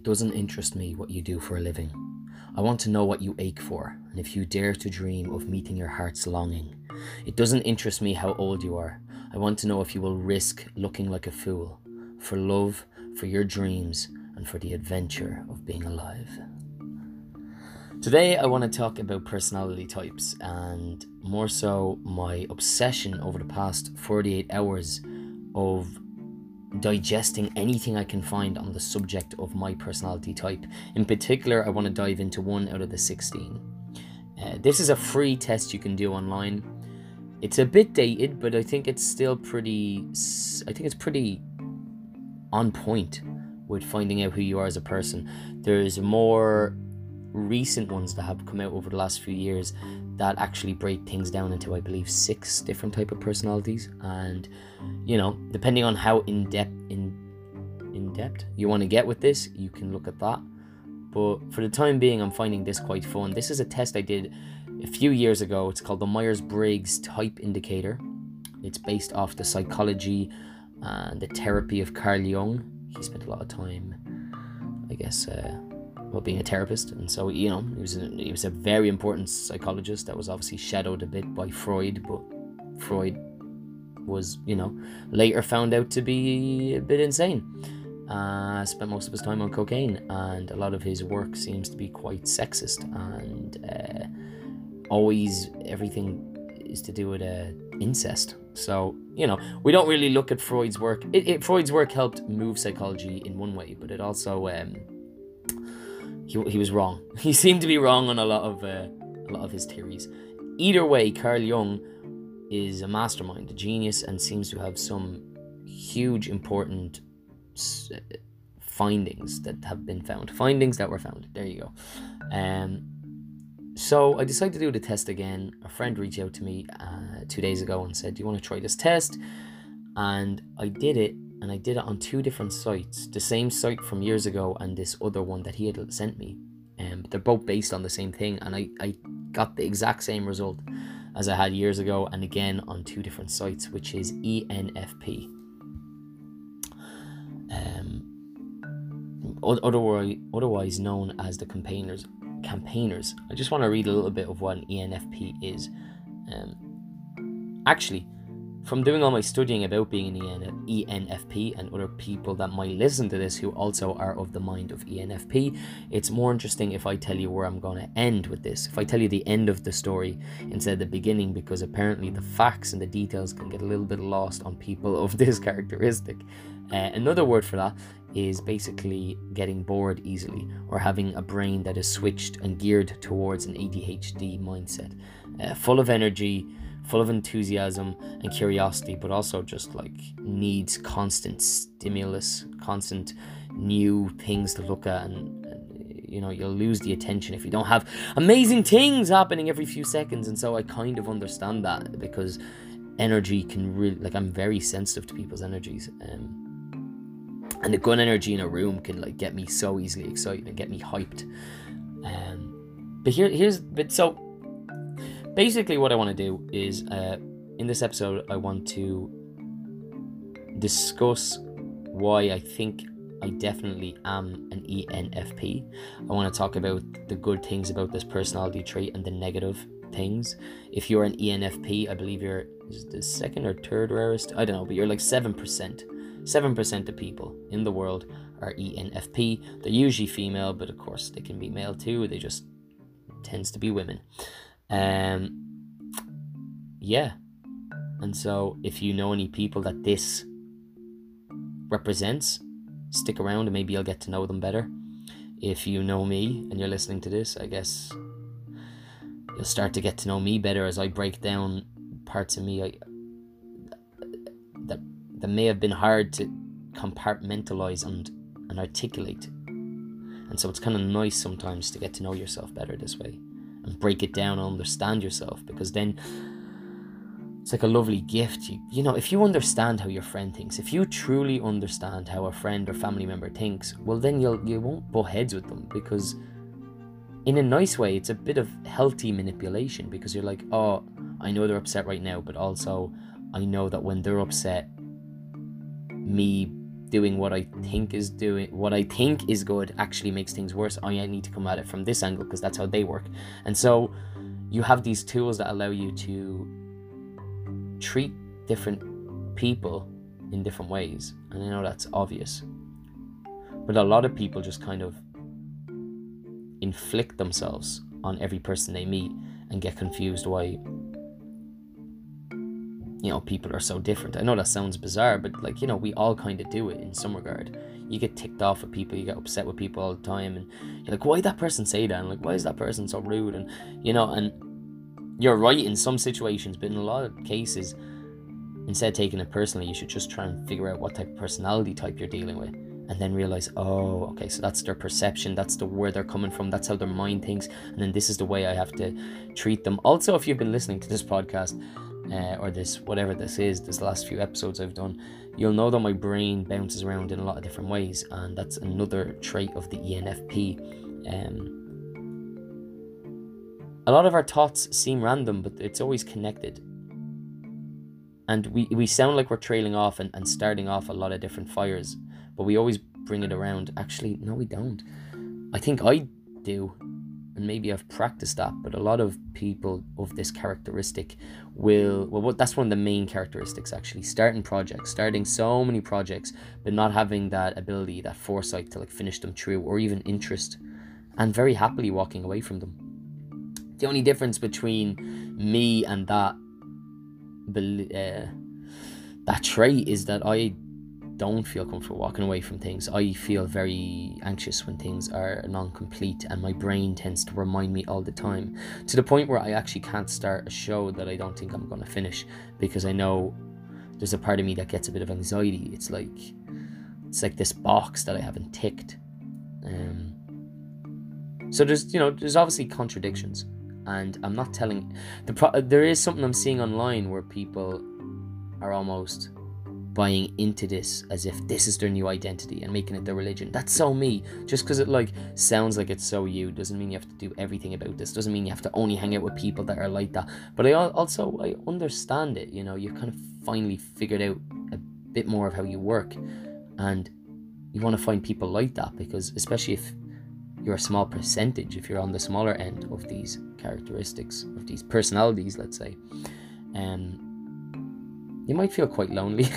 It doesn't interest me what you do for a living. I want to know what you ache for, and if you dare to dream of meeting your heart's longing. It doesn't interest me how old you are. I want to know if you will risk looking like a fool for love, for your dreams, and for the adventure of being alive. Today, I want to talk about personality types and more so my obsession over the past 48 hours of digesting anything I can find on the subject of my personality type. In particular, I want to dive into one out of the 16. Uh, this is a free test you can do online. It's a bit dated, but I think it's still pretty. I think it's pretty on point with finding out who you are as a person. There's more recent ones that have come out over the last few years that actually break things down into I believe six different type of personalities. And you know depending on how in depth in in depth you want to get with this you can look at that. But for the time being I'm finding this quite fun. This is a test I did a few years ago. It's called the Myers-Briggs type indicator. It's based off the psychology and the therapy of Carl Jung. He spent a lot of time I guess uh, about being a therapist, and so you know he was a, he was a very important psychologist that was obviously shadowed a bit by Freud, but Freud was you know later found out to be a bit insane. Uh, spent most of his time on cocaine, and a lot of his work seems to be quite sexist, and uh, always everything is to do with uh, incest. So you know we don't really look at Freud's work. It, it, Freud's work helped move psychology in one way, but it also um, he, he was wrong. He seemed to be wrong on a lot of uh, a lot of his theories. Either way, Carl Jung is a mastermind, a genius, and seems to have some huge important findings that have been found. Findings that were found. There you go. Um, so I decided to do the test again. A friend reached out to me uh, two days ago and said, "Do you want to try this test?" And I did it and I did it on two different sites, the same site from years ago and this other one that he had sent me. Um, they're both based on the same thing, and I, I got the exact same result as I had years ago, and again on two different sites, which is ENFP. Um, otherwise, otherwise known as the campaigners. Campaigners. I just want to read a little bit of what an ENFP is. Um, actually, from doing all my studying about being an ENFP and other people that might listen to this who also are of the mind of ENFP, it's more interesting if I tell you where I'm going to end with this. If I tell you the end of the story instead of the beginning, because apparently the facts and the details can get a little bit lost on people of this characteristic. Uh, another word for that is basically getting bored easily or having a brain that is switched and geared towards an ADHD mindset, uh, full of energy full of enthusiasm and curiosity, but also just like needs constant stimulus, constant new things to look at, and, and, you know you'll lose the attention if you don't have amazing things happening every few seconds. And so I kind of understand that because energy can really like I'm very sensitive to people's energies. Um, and the gun energy in a room can like get me so easily excited and get me hyped. Um, but here, here's but so basically what I want to do is uh, in this episode I want to discuss why I think I definitely am an ENFP. I want to talk about the good things about this personality trait and the negative things. If you're an ENFP, I believe you're the second or third rarest. I don't know, but you're like seven percent. Seven percent of people in the world are ENFP. They're usually female, but of course they can be male too. They just tends to be women. Um, yeah. And so, if you know any people that this represents, stick around and maybe you'll get to know them better. If you know me and you're listening to this, I guess you'll start to get to know me better as I break down parts of me I, that that may have been hard to compartmentalize and and articulate. And so it's kind of nice sometimes to get to know yourself better this way and break it down and understand yourself because then it's like a lovely gift. You, you know, if you understand how your friend thinks, if you truly understand how a friend or family member thinks, well, then you'll you won't butt heads with them because, in a nice way, it's a bit of healthy manipulation because you're like, oh, I know they're upset right now, but also I know that when they're upset, me doing what I think is doing what I think is good actually makes things worse. Oh, I need to come at it from this angle because that's how they work. And so you have these tools that allow you to treat different people in different ways. And I know that's obvious. But a lot of people just kind of inflict themselves on every person they meet and get confused why you know people are so different. I know that sounds bizarre but like you know we all kind of do it in some regard. You get ticked off at people you get upset with people all the time and you're like why did that person say that? And like why is that person so rude? And you know and you're right in some situations but in a lot of cases instead of taking it personally you should just try and figure out what type of personality type you're dealing with and then realize oh okay so that's their perception that's the where they're coming from that's how their mind thinks and then this is the way i have to treat them. Also if you've been listening to this podcast uh, or this whatever this is this last few episodes i've done you'll know that my brain bounces around in a lot of different ways and that's another trait of the enfp um, a lot of our thoughts seem random but it's always connected. And we, we sound like we're trailing off and, and starting off a lot of different fires but we always bring it around. Actually no we don't. I think i do and maybe I've practiced that, but a lot of people of this characteristic will well that's one of the main characteristics actually starting projects starting so many projects but not having that ability that foresight to like finish them through or even interest and very happily walking away from them. The only difference between me and that uh, that trait is that I don't feel comfortable walking away from things. I feel very anxious when things are non complete, and my brain tends to remind me all the time to the point where I actually can't start a show that I don't think I'm going to finish because I know there's a part of me that gets a bit of anxiety. It's like it's like this box that I haven't ticked. Um, so there's you know there's obviously contradictions, and I'm not telling the pro- there is something I'm seeing online where people are almost buying into this as if this is their new identity and making it their religion. That's so me. Just because it like sounds like it's so you doesn't mean you have to do everything about this. Doesn't mean you have to only hang out with people that are like that. But I also I understand it. You know, you've kind of finally figured out a bit more of how you work, and you want to find people like that because especially if you're a small percentage, if you're on the smaller end of these characteristics of these personalities, let's say, um you might feel quite lonely.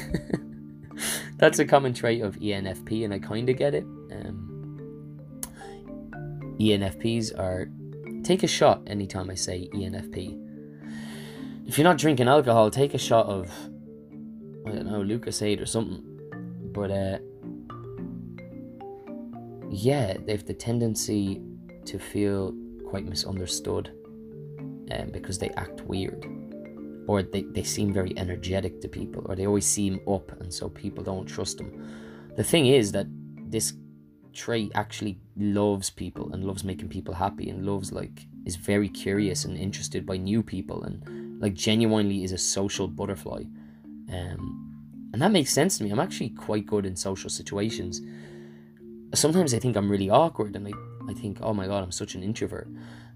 That's a common trait of ENFP, and I kind of get it. Um, ENFPs are take a shot anytime I say ENFP. If you're not drinking alcohol, take a shot of I don't know Lucozade or something. But uh, yeah, they have the tendency to feel quite misunderstood, um, because they act weird or they, they seem very energetic to people or they always seem up and so people don't trust them. The thing is that this trait actually loves people and loves making people happy and loves like is very curious and interested by new people and like genuinely is a social butterfly. Um and that makes sense to me. I'm actually quite good in social situations. Sometimes i think i'm really awkward and i i think oh my god i'm such an introvert.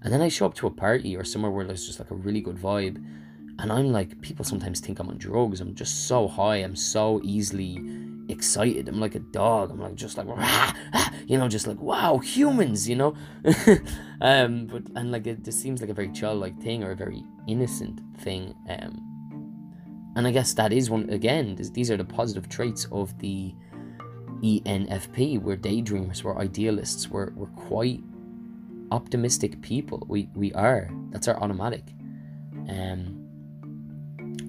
And then i show up to a party or somewhere where there's just like a really good vibe and I'm like, people sometimes think I'm on drugs. I'm just so high. I'm so easily excited. I'm like a dog. I'm like just like, rah, ah, you know, just like wow, humans, you know. um, but and like it just seems like a very childlike thing or a very innocent thing. Um, and I guess that is one again. These are the positive traits of the ENFP. We're daydreamers. We're idealists. We're we're quite optimistic people. We we are. That's our automatic. Um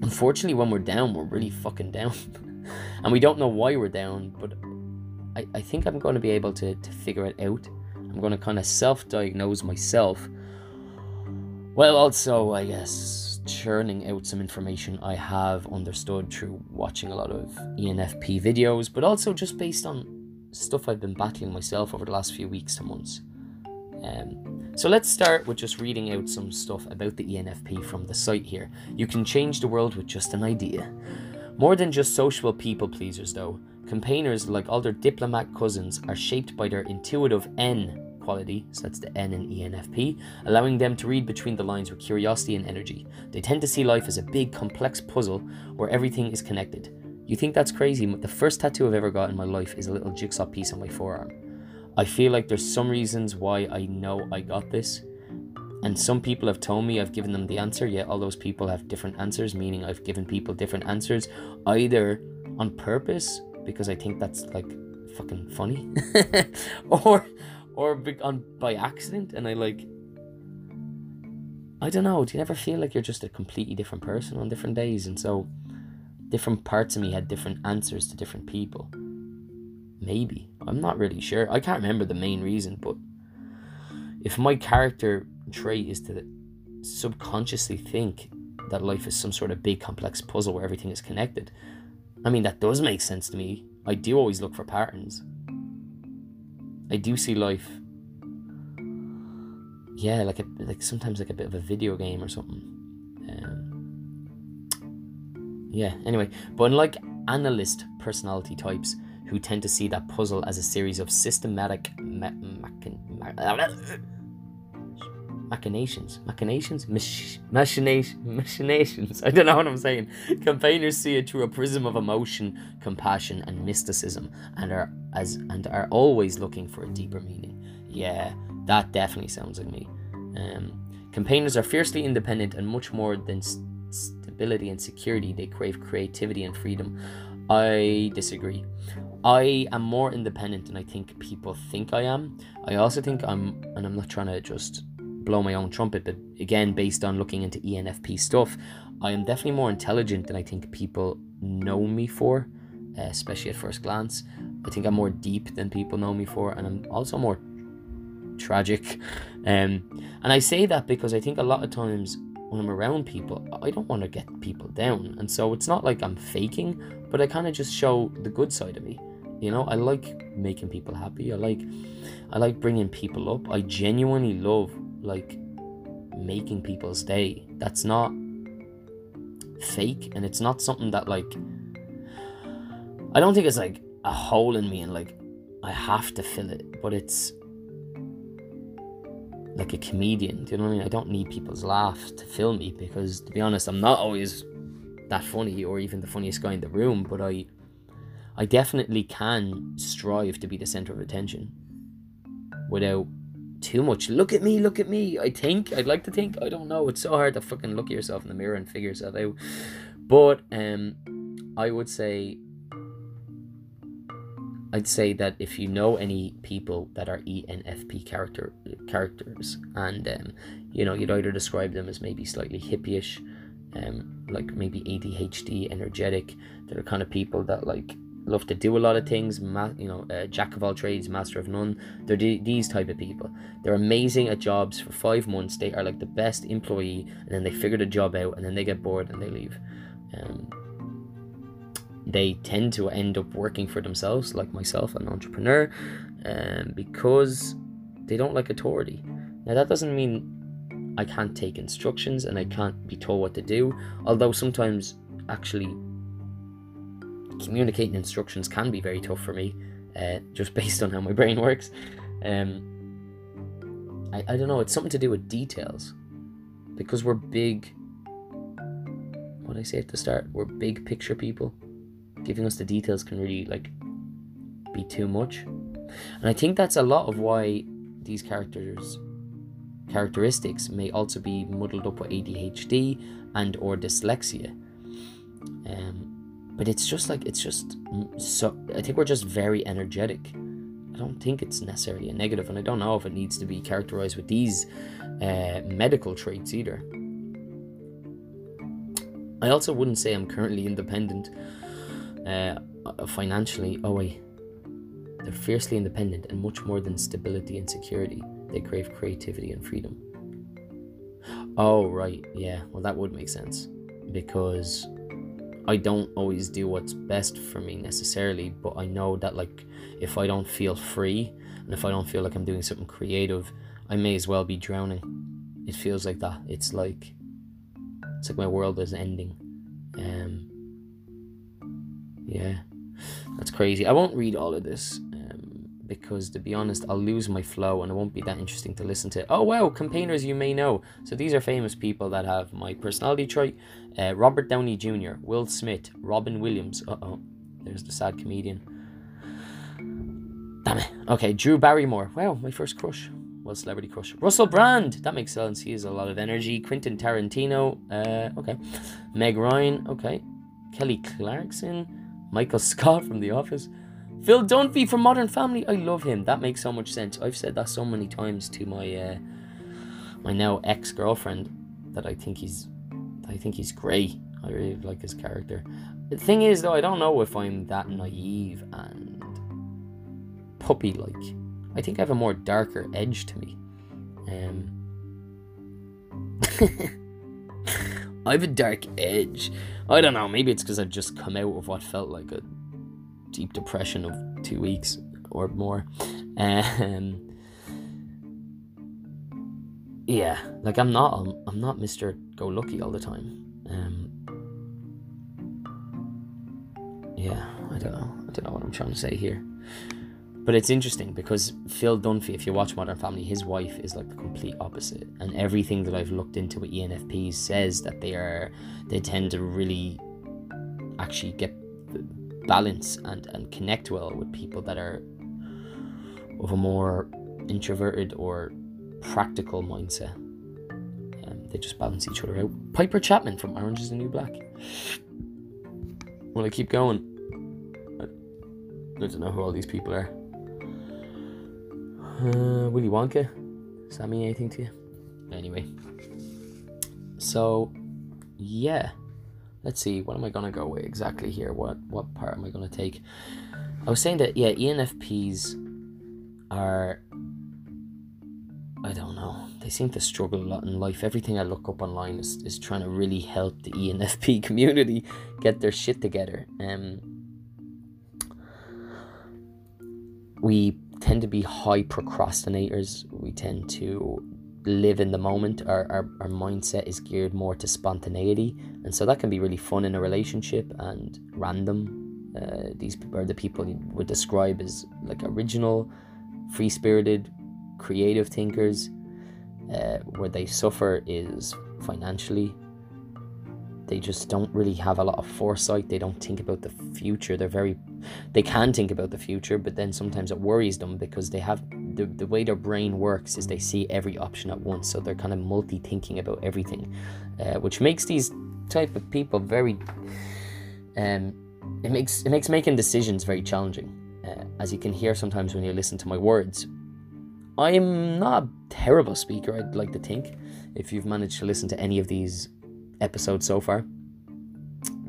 Unfortunately, when we're down, we're really fucking down. and we don't know why we're down, but I, I think I'm going to be able to, to figure it out. I'm going to kind of self diagnose myself. Well, also, I guess, churning out some information I have understood through watching a lot of ENFP videos, but also just based on stuff I've been battling myself over the last few weeks to months. Um, so let's start with just reading out some stuff about the ENFP from the site here. You can change the world with just an idea. More than just social people pleasers, though, campaigners, like all their diplomat cousins, are shaped by their intuitive N quality, so that's the N in ENFP, allowing them to read between the lines with curiosity and energy. They tend to see life as a big, complex puzzle where everything is connected. You think that's crazy? The first tattoo I've ever got in my life is a little jigsaw piece on my forearm. I feel like there's some reasons why I know I got this. And some people have told me I've given them the answer, yet all those people have different answers, meaning I've given people different answers, either on purpose, because I think that's like fucking funny, or or on by accident, and I like I don't know. Do you ever feel like you're just a completely different person on different days? And so different parts of me had different answers to different people. Maybe. I'm not really sure. I can't remember the main reason, but if my character trait is to subconsciously think that life is some sort of big complex puzzle where everything is connected, I mean, that does make sense to me. I do always look for patterns. I do see life yeah, like a like sometimes like a bit of a video game or something. Um, yeah. Anyway, but unlike analyst personality types who tend to see that puzzle as a series of systematic ma- machin- machinations, machinations, Mach- machinations, machinations. I don't know what I'm saying. Campaigners see it through a prism of emotion, compassion, and mysticism, and are as and are always looking for a deeper meaning. Yeah, that definitely sounds like me. Um, campaigners are fiercely independent and much more than st- stability and security. They crave creativity and freedom. I disagree. I am more independent than I think people think I am. I also think I'm, and I'm not trying to just blow my own trumpet, but again, based on looking into ENFP stuff, I am definitely more intelligent than I think people know me for, uh, especially at first glance. I think I'm more deep than people know me for, and I'm also more tragic. Um, and I say that because I think a lot of times when I'm around people, I don't want to get people down. And so it's not like I'm faking, but I kind of just show the good side of me. You know, I like making people happy. I like I like bringing people up. I genuinely love like making people's day. That's not fake and it's not something that like I don't think it's like a hole in me and like I have to fill it, but it's like a comedian. Do you know what I mean? I don't need people's laughs to fill me because, to be honest, I'm not always that funny or even the funniest guy in the room. But I, I definitely can strive to be the center of attention without too much. Look at me, look at me. I think I'd like to think. I don't know. It's so hard to fucking look at yourself in the mirror and figure yourself out. But um, I would say I'd say that if you know any people that are ENFP character characters, and um, you know you'd either describe them as maybe slightly hippyish, um, like maybe ADHD, energetic. They're the kind of people that like love to do a lot of things. Ma- you know, uh, jack of all trades, master of none. They're these type of people. They're amazing at jobs for five months. They are like the best employee, and then they figure the job out, and then they get bored and they leave. Um, they tend to end up working for themselves, like myself, an entrepreneur, um, because they don't like authority. Now, that doesn't mean I can't take instructions and I can't be told what to do, although sometimes actually communicating instructions can be very tough for me, uh, just based on how my brain works. Um, I, I don't know, it's something to do with details. Because we're big, what I say at the start? We're big picture people giving us the details can really like be too much. And I think that's a lot of why these characters characteristics may also be muddled up with ADHD and or dyslexia. Um, but it's just like it's just so I think we're just very energetic. I don't think it's necessarily a negative, and I don't know if it needs to be characterized with these uh, medical traits either. I also wouldn't say I'm currently independent uh, financially, oh wait, they're fiercely independent and much more than stability and security. They crave creativity and freedom. Oh, right, yeah, well, that would make sense because I don't always do what's best for me necessarily, but I know that, like, if I don't feel free and if I don't feel like I'm doing something creative, I may as well be drowning. It feels like that. It's like it's like my world is ending. Um, yeah, that's crazy. I won't read all of this because to be honest, I'll lose my flow and it won't be that interesting to listen to. Oh wow, campaigners you may know. So these are famous people that have my personality trait: uh, Robert Downey Jr., Will Smith, Robin Williams. Uh oh, there's the sad comedian. Damn it. Okay, Drew Barrymore. Wow, my first crush. Well, celebrity crush. Russell Brand. That makes sense. He has a lot of energy. Quentin Tarantino. Uh, okay. Meg Ryan. Okay. Kelly Clarkson. Michael Scott from The Office. Phil Dunphy from Modern Family. I love him. That makes so much sense. I've said that so many times to my uh, my now ex girlfriend that I think he's I think he's great. I really like his character. The thing is, though, I don't know if I'm that naive and puppy like. I think I have a more darker edge to me. Um, I have a dark edge. I don't know. Maybe it's because I've just come out of what felt like a deep depression of two weeks or more. Um, yeah, like I'm not. I'm, not Mister Go Lucky all the time. Um, yeah, I don't know. I don't know what I'm trying to say here. But it's interesting because Phil Dunphy, if you watch Modern Family, his wife is like the complete opposite. And everything that I've looked into with ENFPs says that they are they tend to really actually get balance and, and connect well with people that are of a more introverted or practical mindset. Um, they just balance each other out. Piper Chapman from Orange is the New Black. Will I keep going? I, don't know who all these people are. Uh, Willy Wonka. Does that mean anything to you? Anyway. So, yeah. Let's see. What am I gonna go with exactly here? What what part am I gonna take? I was saying that yeah, ENFPs are. I don't know. They seem to struggle a lot in life. Everything I look up online is, is trying to really help the ENFP community get their shit together. Um, we tend to be high procrastinators. We tend to live in the moment. Our, our, our mindset is geared more to spontaneity. And so that can be really fun in a relationship and random. Uh, these are the people you would describe as like original, free spirited, creative thinkers. Uh, where they suffer is financially they just don't really have a lot of foresight they don't think about the future they're very they can think about the future but then sometimes it worries them because they have the, the way their brain works is they see every option at once. So they're kind of multi-thinking about everything uh, which makes these type of people very um it makes it makes making decisions very challenging. Uh, as you can hear sometimes when you listen to my words. I'm not a terrible speaker i'd like to think if you've managed to listen to any of these episodes so far.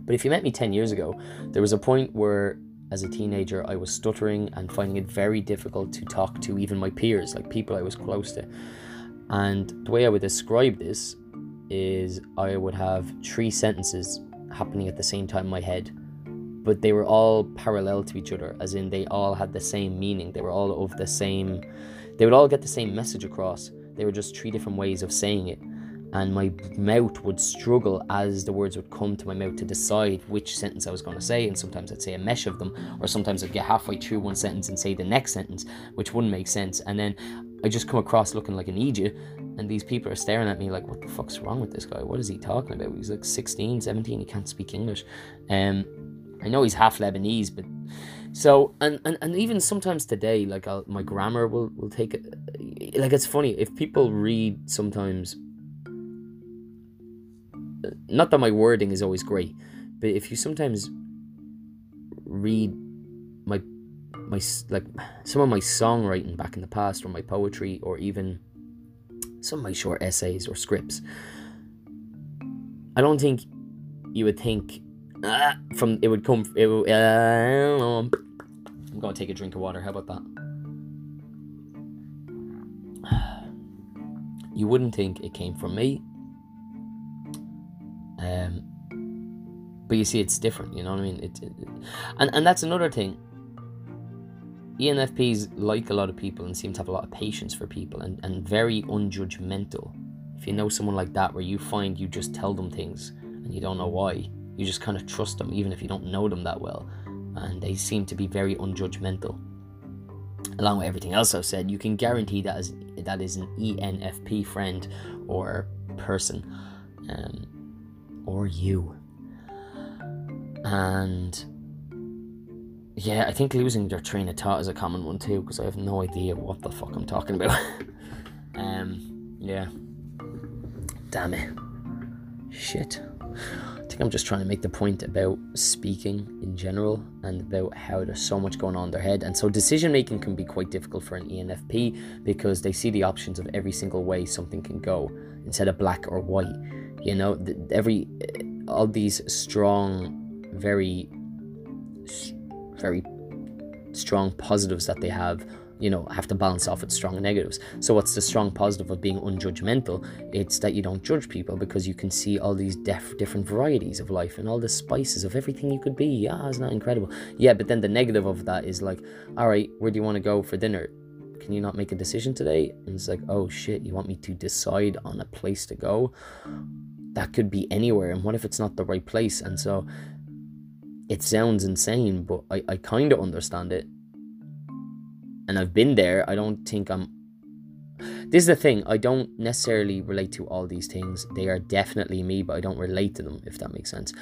But if you met me 10 years ago, there was a point where, as a teenager, I was stuttering and finding it very difficult to talk to even my peers, like people I was close to. And the way I would describe this is I would have three sentences happening at the same time in my head, but they were all parallel to each other, as in they all had the same meaning. They were all of the same, they would all get the same message across. They were just three different ways of saying it and my mouth would struggle as the words would come to my mouth to decide which sentence I was going to say. And sometimes I'd say a mesh of them, or sometimes I'd get halfway through one sentence and say the next sentence, which wouldn't make sense. And then I just come across looking like an idiot, and these people are staring at me like, what the fuck's wrong with this guy? What is he talking about? He's like 16, 17, he can't speak English. Um, I know he's half Lebanese, but so and, and, and even sometimes today, like I'll, my grammar will will take it. Like it's funny if people read sometimes not that my wording is always great, but if you sometimes read my my like some of my songwriting back in the past or my poetry or even some of my short essays or scripts i don't think you would think uh, from it would come it would, uh, i'm gonna take a drink of water how about that? You wouldn't think it came from me but you see, it's different. You know what I mean? It, it, and and that's another thing. ENFPs like a lot of people and seem to have a lot of patience for people and, and very unjudgmental. If you know someone like that, where you find you just tell them things and you don't know why, you just kind of trust them, even if you don't know them that well, and they seem to be very unjudgmental. along with everything else I've said, you can guarantee that is that is an ENFP friend or person, um, or you. And yeah, I think losing their train of thought is a common one too, because I have no idea what the fuck I'm talking about. um, yeah. Damn it. Shit. I think I'm just trying to make the point about speaking in general and about how there's so much going on in their head. And so decision making can be quite difficult for an ENFP because they see the options of every single way something can go instead of black or white. You know, every all these strong, very, very strong positives that they have you know have to balance off with strong negatives. So what's the strong positive of being unjudgmental? It's that you don't judge people because you can see all these def- different varieties of life and all the spices of everything you could be. Yeah isn't that incredible? Yeah but then the negative of that is like all right where do you want to go for dinner? Can you not make a decision today? And it's like oh shit you want me to decide on a place to go? That could be anywhere and what if it's not the right place? And so it sounds insane but i, I kind of understand it and I've been there, I don't think I'm. This is the thing, I don't necessarily relate to all these things. They are definitely me, but I don't relate to them, if that makes sense.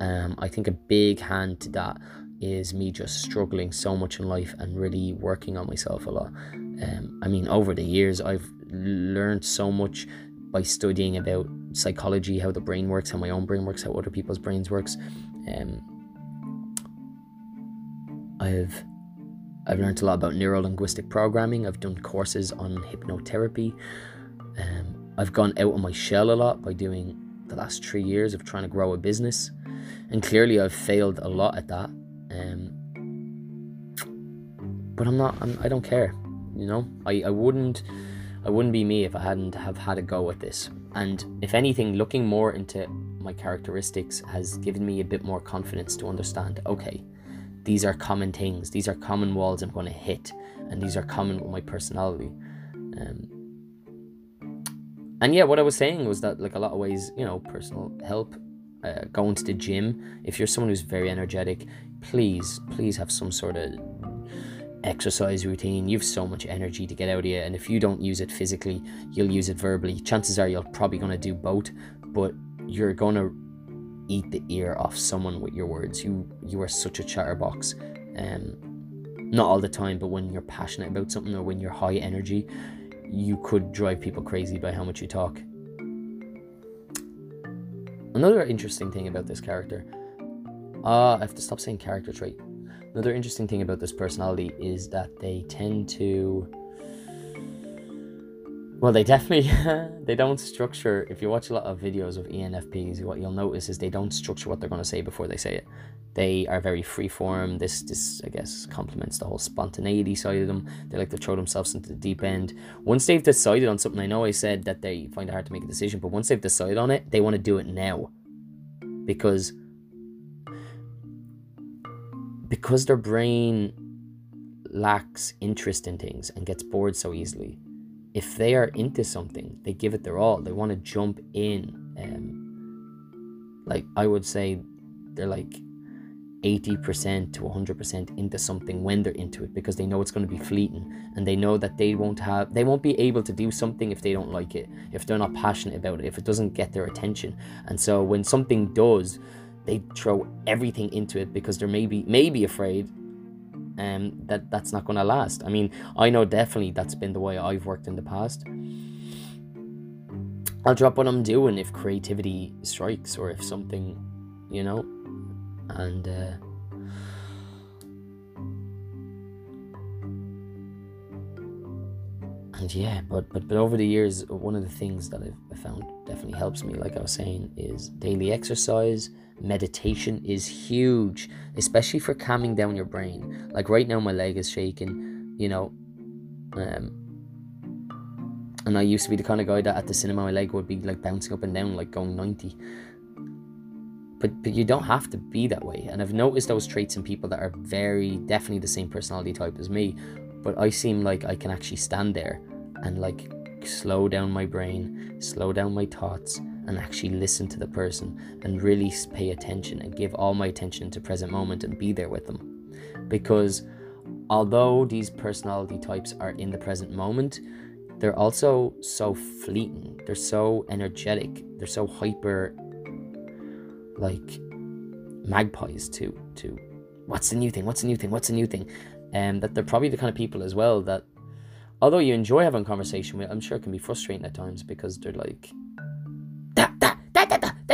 Um, I think a big hand to that is me just struggling so much in life and really working on myself a lot. Um, I mean, over the years, I've learned so much by studying about psychology, how the brain works, how my own brain works, how other people's brains works. Um, I've I've learned a lot about neuro linguistic programming. I've done courses on hypnotherapy. Um, I've gone out of my shell a lot by doing the last three years of trying to grow a business, and clearly I've failed a lot at that. Um, but I'm not. I'm, I don't care. You know, I, I wouldn't. I wouldn't be me if I hadn't have had a go at this. And if anything, looking more into my characteristics has given me a bit more confidence to understand. Okay, these are common things these are common walls i'm going to hit and these are common with my personality. Um, and yeah what i was saying was that like a lot of ways you know personal help uh, going to the gym. If you're someone who's very energetic please please have some sort of exercise routine. You have so much energy to get out of you and if you don't use it physically you'll use it verbally. Chances are you're probably going to do both but you're going to eat the ear off someone with your words. You you are such a chatterbox. Um, not all the time, but when you're passionate about something or when you're high energy, you could drive people crazy by how much you talk. Another interesting thing about this character, uh, I have to stop saying character trait. Another interesting thing about this personality is that they tend to well, they definitely they don't structure. If you watch a lot of videos of ENFPs, what you'll notice is they don't structure what they're going to say before they say it. They are very free form. This this I guess complements the whole spontaneity side of them. They like to throw themselves into the deep end. Once they've decided on something, I know I said that they find it hard to make a decision, but once they've decided on it, they want to do it now, because because their brain lacks interest in things and gets bored so easily if they are into something, they give it their all. They want to jump in. Um, like I would say, they're like eighty percent to hundred percent into something when they're into it because they know it's going to be fleeting and they know that they won't have, they won't be able to do something if they don't like it, if they're not passionate about it, if it doesn't get their attention. And so when something does, they throw everything into it because they're maybe maybe afraid um, that that's not going to last. I mean, I know definitely that's been the way I've worked in the past. I'll drop what I'm doing if creativity strikes or if something, you know, and uh, and yeah, but but but over the years, one of the things that I've found definitely helps me, like I was saying, is daily exercise meditation is huge, especially for calming down your brain. Like right now, my leg is shaking, you know. Um, and I used to be the kind of guy that at the cinema, my leg would be like bouncing up and down, like going 90. But, but you don't have to be that way. And I've noticed those traits in people that are very definitely the same personality type as me. But I seem like I can actually stand there and like slow down my brain, slow down my thoughts, and actually listen to the person and really pay attention and give all my attention to present moment and be there with them because although these personality types are in the present moment, they're also so fleeting. They're so energetic. They're so hyper, like magpies to to what's the new thing? What's the new thing? What's the new thing? And um, that they're probably the kind of people as well that, although you enjoy having conversation with, I'm sure it can be frustrating at times because they're like,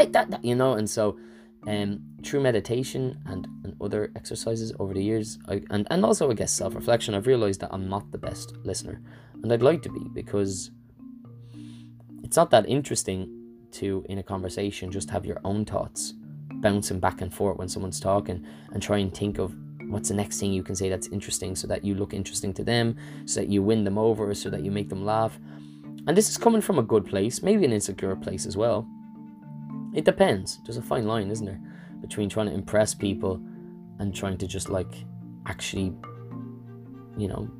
da, da, you know, and so um, through meditation and, and other exercises over the years, I, and, and also I guess self reflection, I've realized that I'm not the best listener. And I'd like to be because it's not that interesting to, in a conversation, just have your own thoughts bouncing back and forth when someone's talking and try and think of what's the next thing you can say that's interesting so that you look interesting to them, so that you win them over, so that you make them laugh. And this is coming from a good place, maybe an insecure place as well. It depends. There's a fine line, isn't there, between trying to impress people and trying to just like actually, you know,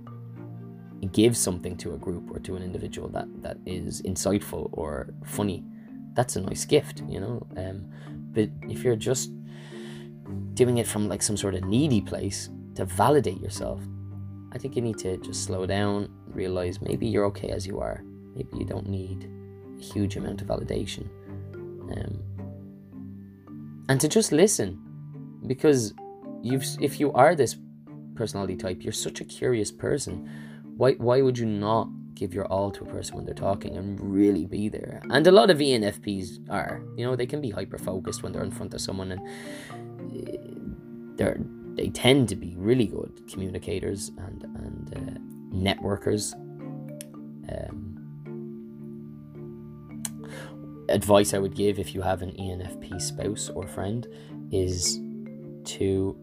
give something to a group or to an individual that that is insightful or funny. That's a nice gift, you know. Um, but if you're just doing it from like some sort of needy place to validate yourself, I think you need to just slow down, realize maybe you're okay as you are. Maybe you don't need a huge amount of validation. Um, and to just listen because you've if you are this personality type you're such a curious person. Why why would you not give your all to a person when they're talking and really be there? And a lot of enfps are you know they can be hyper focused when they're in front of someone and eh, they're they tend to be really good communicators and and uh, networkers. Um, advice I would give if you have an ENFP spouse or friend is to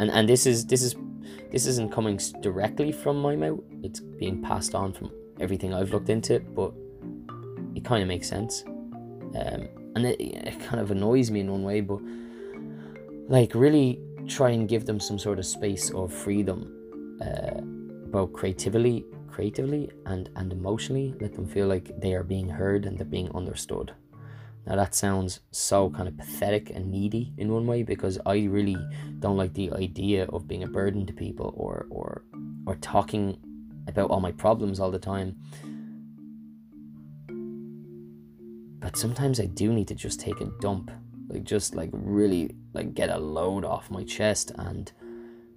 and and this is this is this isn't coming directly from my mouth. It's being passed on from everything I've looked into but it kind of makes sense. Um, and it, it kind of annoys me in one way but like really try and give them some sort of space of freedom uh, both creatively creatively and, and emotionally, let them feel like they are being heard and they're being understood. Now, that sounds so kind of pathetic and needy in one way because I really don't like the idea of being a burden to people or, or, or talking about all my problems all the time. But sometimes I do need to just take a dump, like just like really like get a load off my chest and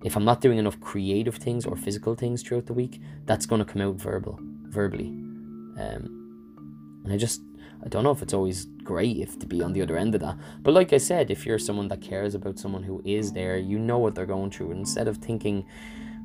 if I'm not doing enough creative things or physical things throughout the week, that's going to come out verbal, verbally. Um, and I just, I don't know if it's always great if to be on the other end of that. But like I said, if you're someone that cares about someone who is there, you know what they're going through. instead of thinking,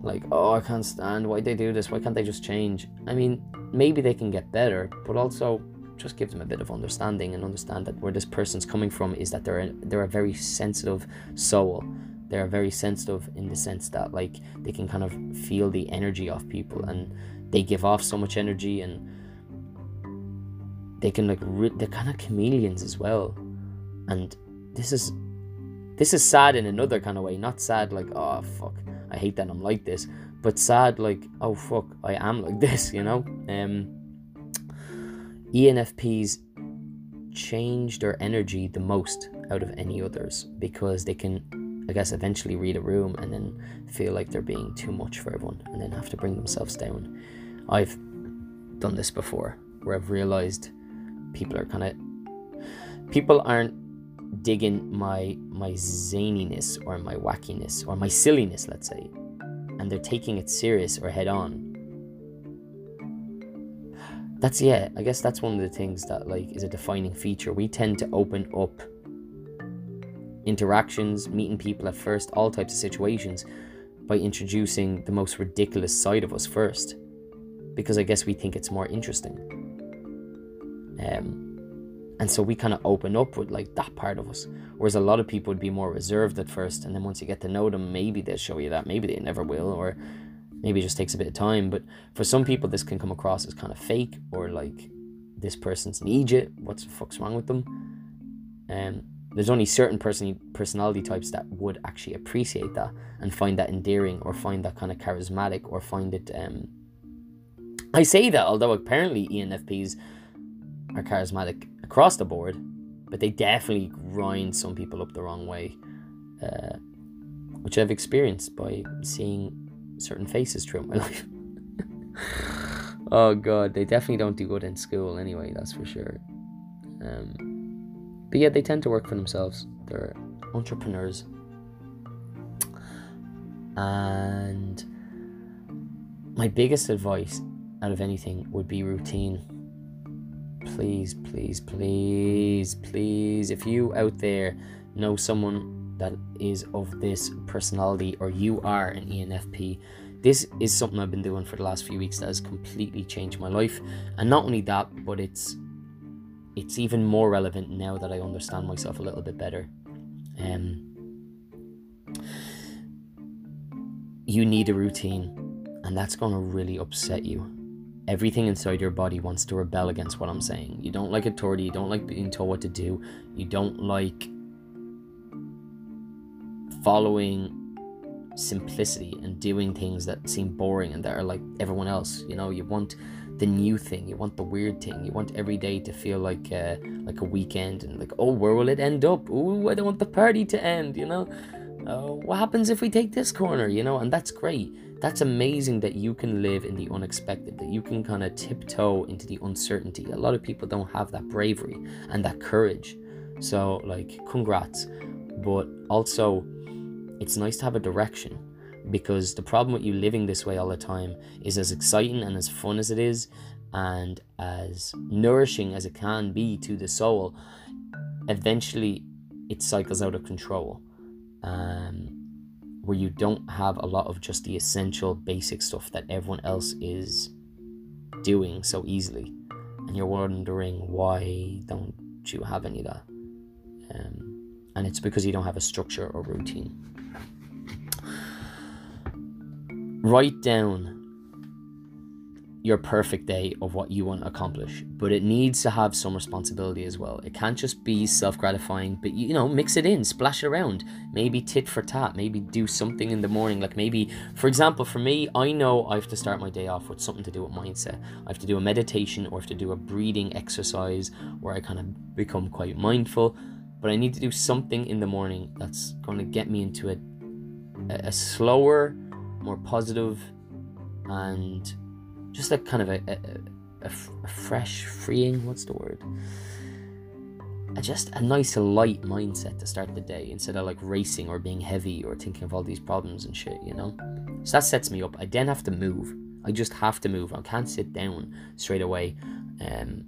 like, oh, I can't stand why they do this, why can't they just change? I mean, maybe they can get better, but also just give them a bit of understanding and understand that where this person's coming from is that they're a, they're a very sensitive soul they're very sensitive in the sense that like they can kind of feel the energy of people and they give off so much energy and they can like re- they're kind of chameleons as well. And this is this is sad in another kind of way not sad like oh fuck i hate that i'm like this but sad like oh fuck i am like this you know? Um enfps change their energy the most out of any others because they can I guess, eventually read a room and then feel like they're being too much for everyone and then have to bring themselves down. I've done this before where I've realized people are kind of people aren't digging my my zaniness or my wackiness or my silliness, let's say, and they're taking it serious or head on. That's yeah, I guess that's one of the things that like is a defining feature. We tend to open up interactions, meeting people at first, all types of situations, by introducing the most ridiculous side of us first. Because I guess we think it's more interesting. Um, and so we kind of open up with like that part of us. Whereas a lot of people would be more reserved at first, and then once you get to know them, maybe they'll show you that, maybe they never will, or maybe it just takes a bit of time. But for some people, this can come across as kind of fake, or like this person's an idiot. What's the fuck's wrong with them? Um, there's only certain person personality types that would actually appreciate that and find that endearing or find that kind of charismatic or find it um I say that although apparently ENFPs are charismatic across the board, but they definitely grind some people up the wrong way, uh, which I've experienced by seeing certain faces throughout my life. oh god, they definitely don't do good in school anyway, that's for sure. Um, but yeah, they tend to work for themselves. They're entrepreneurs. And my biggest advice out of anything would be routine. Please, please, please, please, if you out there know someone that is of this personality or you are an ENFP, this is something I've been doing for the last few weeks that has completely changed my life. And not only that, but it's it's even more relevant now that I understand myself a little bit better. Um, you need a routine, and that's going to really upset you. Everything inside your body wants to rebel against what I'm saying. You don't like authority, you don't like being told what to do, you don't like following simplicity and doing things that seem boring and that are like everyone else. You know, you want the new thing, you want the weird thing, you want every day to feel like uh, like a weekend and like, oh, where will it end up? Ooh, I don't want the party to end. You know, uh, what happens if we take this corner? You know, and that's great. That's amazing that you can live in the unexpected, that you can kind of tiptoe into the uncertainty. A lot of people don't have that bravery and that courage. So, like, congrats. But also, it's nice to have a direction because the problem with you living this way all the time is as exciting and as fun as it is and as nourishing as it can be to the soul eventually it cycles out of control. Um, where you don't have a lot of just the essential basic stuff that everyone else is doing so easily. And you're wondering why don't you have any of that? Um, and it's because you don't have a structure or routine write down your perfect day of what you want to accomplish, but it needs to have some responsibility as well. It can't just be self gratifying, but you know, mix it in, splash it around. Maybe tit for tat, maybe do something in the morning. Like maybe, for example, for me, I know I have to start my day off with something to do with mindset. I have to do a meditation or I have to do a breathing exercise where I kind of become quite mindful. But I need to do something in the morning that's going to get me into a, a slower, more positive, and just like kind of a, a, a, a fresh, freeing, what's the word? Just a nice light mindset to start the day instead of like racing or being heavy or thinking of all these problems and shit, you know? So that sets me up. I then have to move. I just have to move. I can't sit down straight away. Um,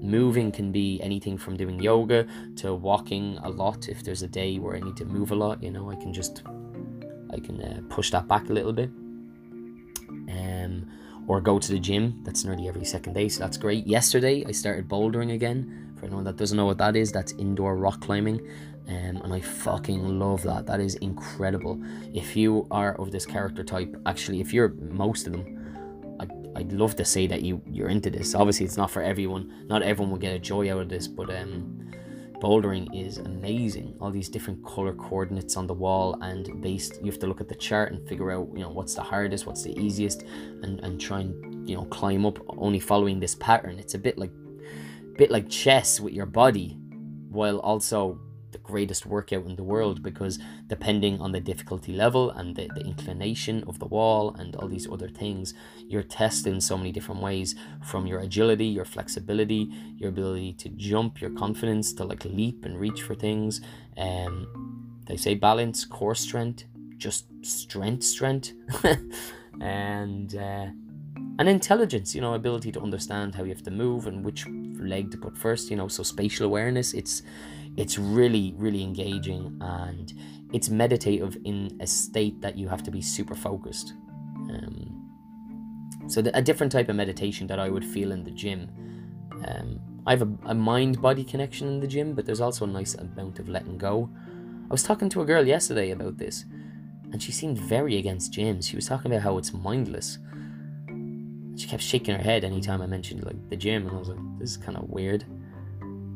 moving can be anything from doing yoga to walking a lot. If there's a day where I need to move a lot, you know, I can just I can uh, push that back a little bit. Um, or go to the gym. That's nearly every second day, so that's great. Yesterday, I started bouldering again. For anyone that doesn't know what that is, that's indoor rock climbing. Um, and I fucking love that. That is incredible. If you are of this character type, actually, if you're most of them, I'd, I'd love to say that you you're into this. Obviously, it's not for everyone. Not everyone will get a joy out of this, but um, bouldering is amazing. All these different color coordinates on the wall, and based, you have to look at the chart and figure out, you know, what's the hardest, what's the easiest, and and try and you know climb up only following this pattern. It's a bit like, bit like chess with your body, while also the greatest workout in the world because depending on the difficulty level and the, the inclination of the wall and all these other things, you're tested in so many different ways from your agility, your flexibility, your ability to jump, your confidence to like leap and reach for things. Um, they say balance, core strength, just strength, strength, and uh, and intelligence. You know, ability to understand how you have to move and which leg to put first. You know, so spatial awareness. It's it's really really engaging and it's meditative in a state that you have to be super focused. Um, so the, a different type of meditation that i would feel in the gym um, i have a, a mind body connection in the gym but there's also a nice amount of letting go. I was talking to a girl yesterday about this and she seemed very against gyms. She was talking about how it's mindless. She kept shaking her head anytime i mentioned like the gym and i was like this is kind of weird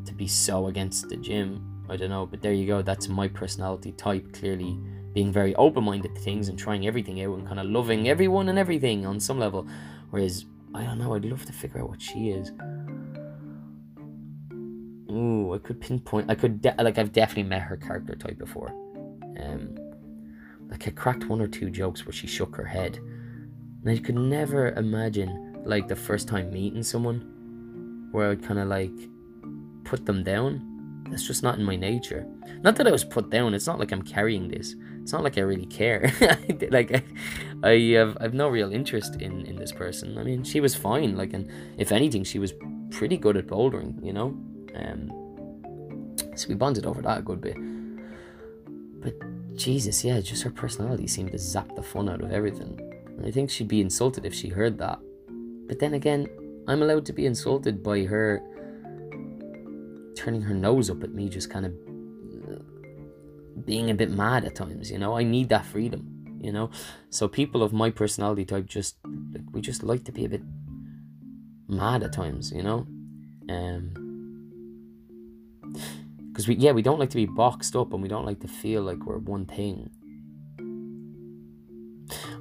to be so against the gym. I don't know, but there you go. That's my personality type. Clearly, being very open minded to things and trying everything out and kind of loving everyone and everything on some level. Whereas, I don't know, I'd love to figure out what she is. Ooh, I could pinpoint. I could, de- like, I've definitely met her character type before. Um, Like I cracked one or two jokes where she shook her head. And I could never imagine like the first time meeting someone where I'd kind of like put them down. That's just not in my nature. Not that I was put down. It's not like I'm carrying this. It's not like I really care. like I, I have I've no real interest in in this person. I mean, she was fine. Like, and if anything, she was pretty good at bouldering. You know, um, so we bonded over that a good bit. But Jesus, yeah, just her personality seemed to zap the fun out of everything. I think she'd be insulted if she heard that. But then again, I'm allowed to be insulted by her turning her nose up at me, just kind of being a bit mad at times, you know? I need that freedom, you know? So people of my personality type just, we just like to be a bit mad at times, you know? Um, because we, yeah, we don't like to be boxed up and we don't like to feel like we're one thing.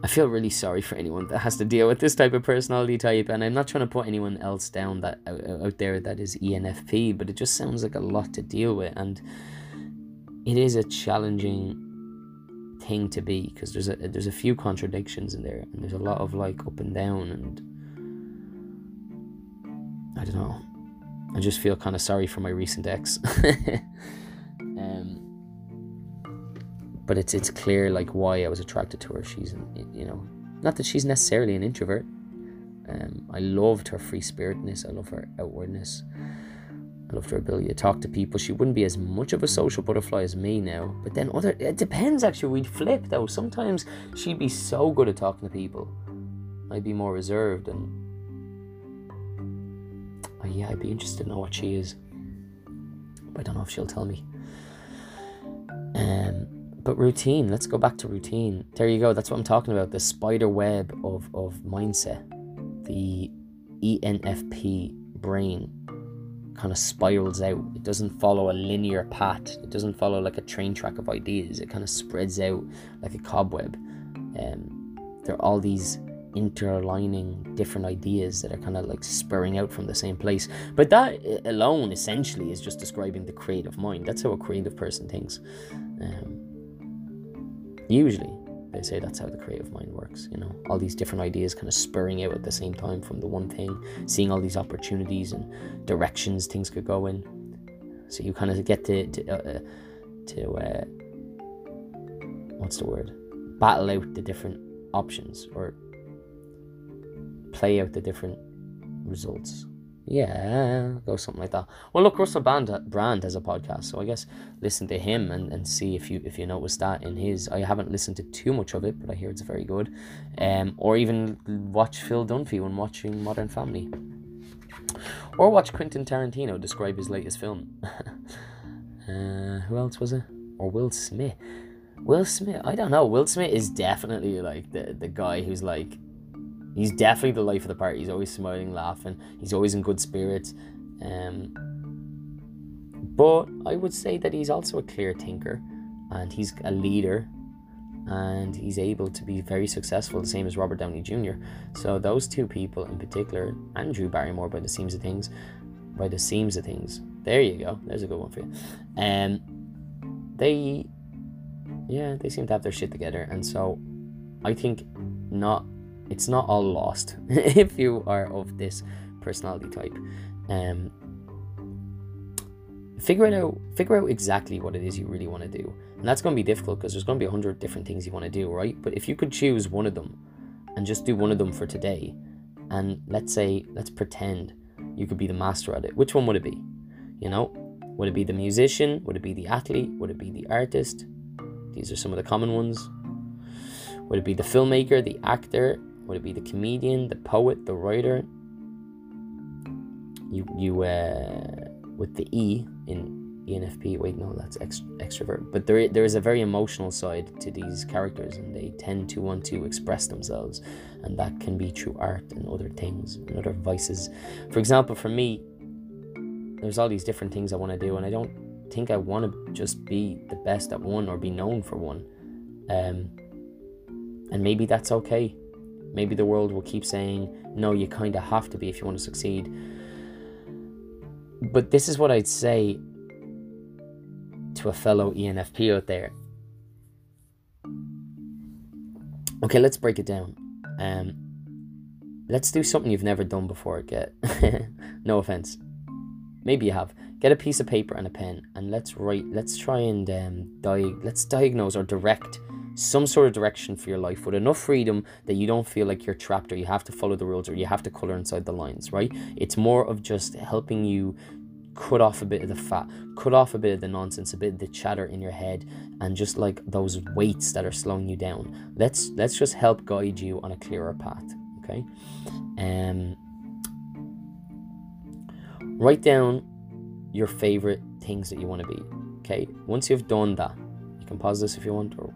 I feel really sorry for anyone that has to deal with this type of personality type, and I'm not trying to put anyone else down that out there that is ENFP, but it just sounds like a lot to deal with, and it is a challenging thing to be because there's a there's a few contradictions in there, and there's a lot of like up and down, and I don't know. I just feel kind of sorry for my recent ex. um, but it's it's clear like why I was attracted to her. She's you know not that she's necessarily an introvert. Um, I loved her free spiritness. I love her outwardness. I loved her ability to talk to people. She wouldn't be as much of a social butterfly as me now. But then other it depends actually. We'd flip though. Sometimes she'd be so good at talking to people. I'd be more reserved and oh yeah, I'd be interested to know what she is. But I don't know if she'll tell me. Um but routine, let's go back to routine. There you go. That's what I'm talking about. The spider web of, of mindset. The ENFP brain kind of spirals out. It doesn't follow a linear path. It doesn't follow like a train track of ideas. It kind of spreads out like a cobweb. Um, there are all these interlining different ideas that are kind of like spurring out from the same place. But that alone essentially is just describing the creative mind. That's how a creative person thinks. Um, Usually, they say that's how the creative mind works. You know, all these different ideas kind of spurring out at the same time from the one thing, seeing all these opportunities and directions things could go in. So you kind of get to to uh, uh, to uh, what's the word? Battle out the different options or play out the different results. Yeah, go something like that. Well, look, Russell Brand, Brand has a podcast, so I guess listen to him and, and see if you if you notice that in his. I haven't listened to too much of it, but I hear it's very good. Um, or even watch Phil Dunphy when watching Modern Family, or watch Quentin Tarantino describe his latest film. uh, who else was it? Or Will Smith. Will Smith, I don't know. Will Smith is definitely like the the guy who's like He's definitely the life of the party. He's always smiling, laughing. He's always in good spirits. Um, but I would say that he's also a clear thinker and he's a leader and he's able to be very successful, the same as Robert Downey Jr. So those two people in particular, and Drew Barrymore by the seams of things, by the seams of things. There you go. There's a good one for you. Um, they, yeah, they seem to have their shit together, and so I think not it's not all lost if you are of this personality type. Um, figure it out. Figure out exactly what it is you really want to do, and that's going to be difficult because there's going to be a hundred different things you want to do, right? But if you could choose one of them, and just do one of them for today, and let's say, let's pretend you could be the master at it. Which one would it be? You know, would it be the musician? Would it be the athlete? Would it be the artist? These are some of the common ones. Would it be the filmmaker, the actor, would it be the comedian, the poet, the writer? You you uh, with the E in ENFP. Wait, no, that's ext- extrovert. But there there is a very emotional side to these characters, and they tend to want to express themselves, and that can be through art and other things and other vices. For example, for me, there's all these different things I want to do, and I don't think I want to just be the best at one or be known for one. Um, and maybe that's okay Maybe the world will keep saying, no, you kind of have to be if you want to succeed. But this is what I'd say to a fellow ENFP out there. Okay, let's break it down. Um, let's do something you've never done before. Get no offense. Maybe you have. Get a piece of paper and a pen, and let's write. Let's try and um, di- let's diagnose or direct some sort of direction for your life with enough freedom that you don't feel like you're trapped or you have to follow the rules or you have to color inside the lines. Right? It's more of just helping you cut off a bit of the fat, cut off a bit of the nonsense, a bit of the chatter in your head, and just like those weights that are slowing you down. Let's let's just help guide you on a clearer path. Okay. Um. Write down your favorite things that you want to be. Okay. Once you've done that, you can pause this if you want, or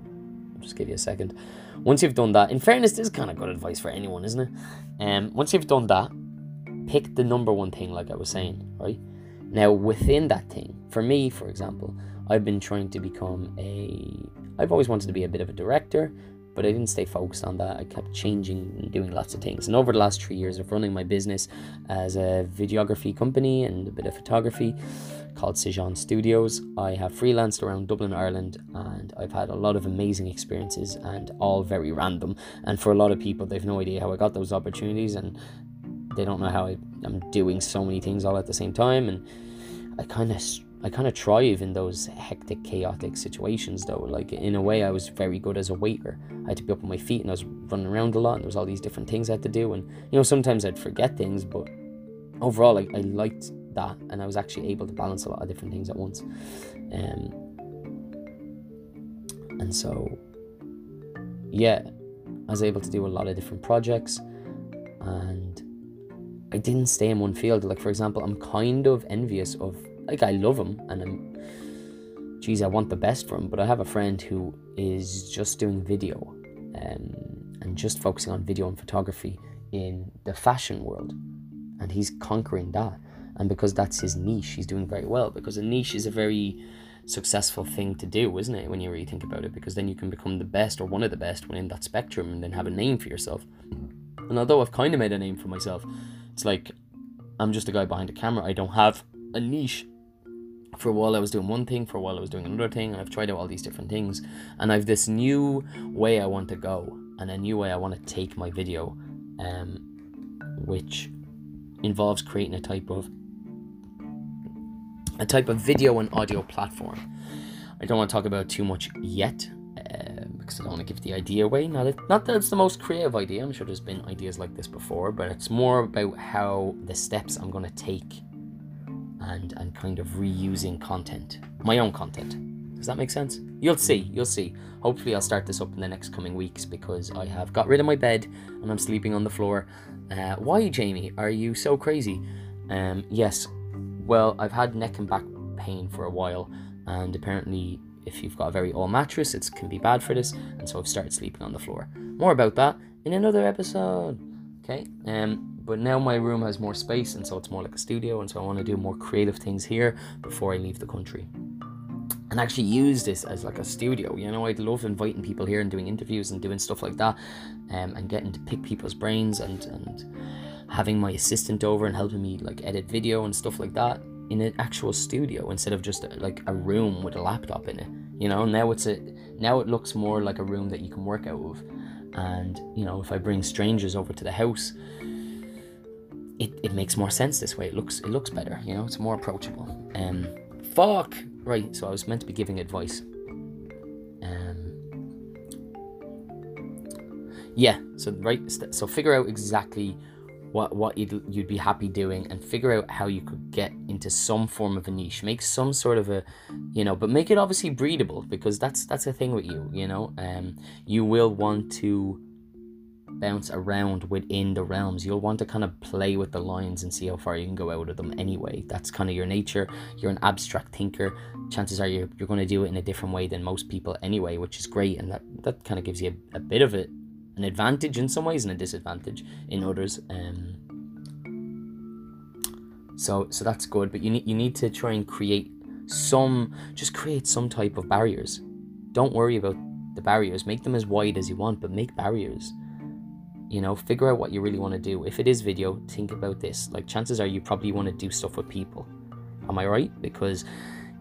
just give you a second. Once you've done that, in fairness, this is kind of good advice for anyone, isn't it? Um. Once you've done that, pick the number one thing, like I was saying, right? Now, within that thing, for me, for example, I've been trying to become a. I've always wanted to be a bit of a director, but I didn't stay focused on that. I kept changing and doing lots of things. And over the last three years of running my business as a videography company and a bit of photography called Sejan Studios, I have freelanced around Dublin, Ireland, and I've had a lot of amazing experiences and all very random. And for a lot of people, they've no idea how I got those opportunities and they don't know how I, am doing so many things all at the same time. And I kind of I kind of thrive in those hectic, chaotic situations, though. Like, in a way, I was very good as a waiter. I had to be up on my feet and I was running around a lot, and there was all these different things I had to do. And, you know, sometimes I'd forget things, but overall, I, I liked that, and I was actually able to balance a lot of different things at once. Um, and so, yeah, I was able to do a lot of different projects, and I didn't stay in one field. Like, for example, I'm kind of envious of like I love him and I'm geez I want the best for him but I have a friend who is just doing video um, and just focusing on video and photography in the fashion world and he's conquering that. And because that's his niche he's doing very well because a niche is a very successful thing to do isn't it when you really think about it? Because then you can become the best or one of the best within that spectrum and then have a name for yourself. And although I've kind of made a name for myself it's like I'm just a guy behind a camera. I don't have a niche for a while I was doing one thing, for a while I was doing another thing, and I've tried out all these different things. And I've this new way I want to go, and a new way I want to take my video, um, which involves creating a type of a type of video and audio platform. I don't want to talk about too much yet, uh, because I don't want to give the idea away. Not not that it's the most creative idea. I'm sure there's been ideas like this before, but it's more about how the steps I'm going to take and and kind of reusing content, my own content. Does that make sense? You'll see, you'll see. Hopefully, I'll start this up in the next coming weeks because I have got rid of my bed and I'm sleeping on the floor. Uh, why, Jamie? Are you so crazy? Um, yes. Well, I've had neck and back pain for a while, and apparently, if you've got a very old mattress, it can be bad for this, and so I've started sleeping on the floor. More about that in another episode. Okay. Um, but now my room has more space, and so it's more like a studio, and so I want to do more creative things here before I leave the country. And actually use this as like a studio. You know, I'd love inviting people here and doing interviews and doing stuff like that, um, and getting to pick people's brains and and having my assistant over and helping me like edit video and stuff like that in an actual studio instead of just like a room with a laptop in it. You know, now it's a now it looks more like a room that you can work out of. And you know, if I bring strangers over to the house, it, it makes more sense this way. It looks it looks better, you know, it's more approachable. Um fuck right, so I was meant to be giving advice. Um Yeah, so right so figure out exactly what what you'd, you'd be happy doing and figure out how you could get into some form of a niche make some sort of a you know but make it obviously breedable because that's that's a thing with you you know um you will want to bounce around within the realms. You'll want to kind of play with the lines and see how far you can go out of them anyway. That's kind of your nature. You're an abstract thinker. Chances are you're, you're going to do it in a different way than most people anyway, which is great. And that, that kind of gives you a, a bit of it, an advantage in some ways and a disadvantage in others. Um, so so that's good, but you need you need to try and create some just create some type of barriers. Don't worry about the barriers. Make them as wide as you want, but make barriers you know figure out what you really want to do if it is video think about this like chances are you probably want to do stuff with people am i right because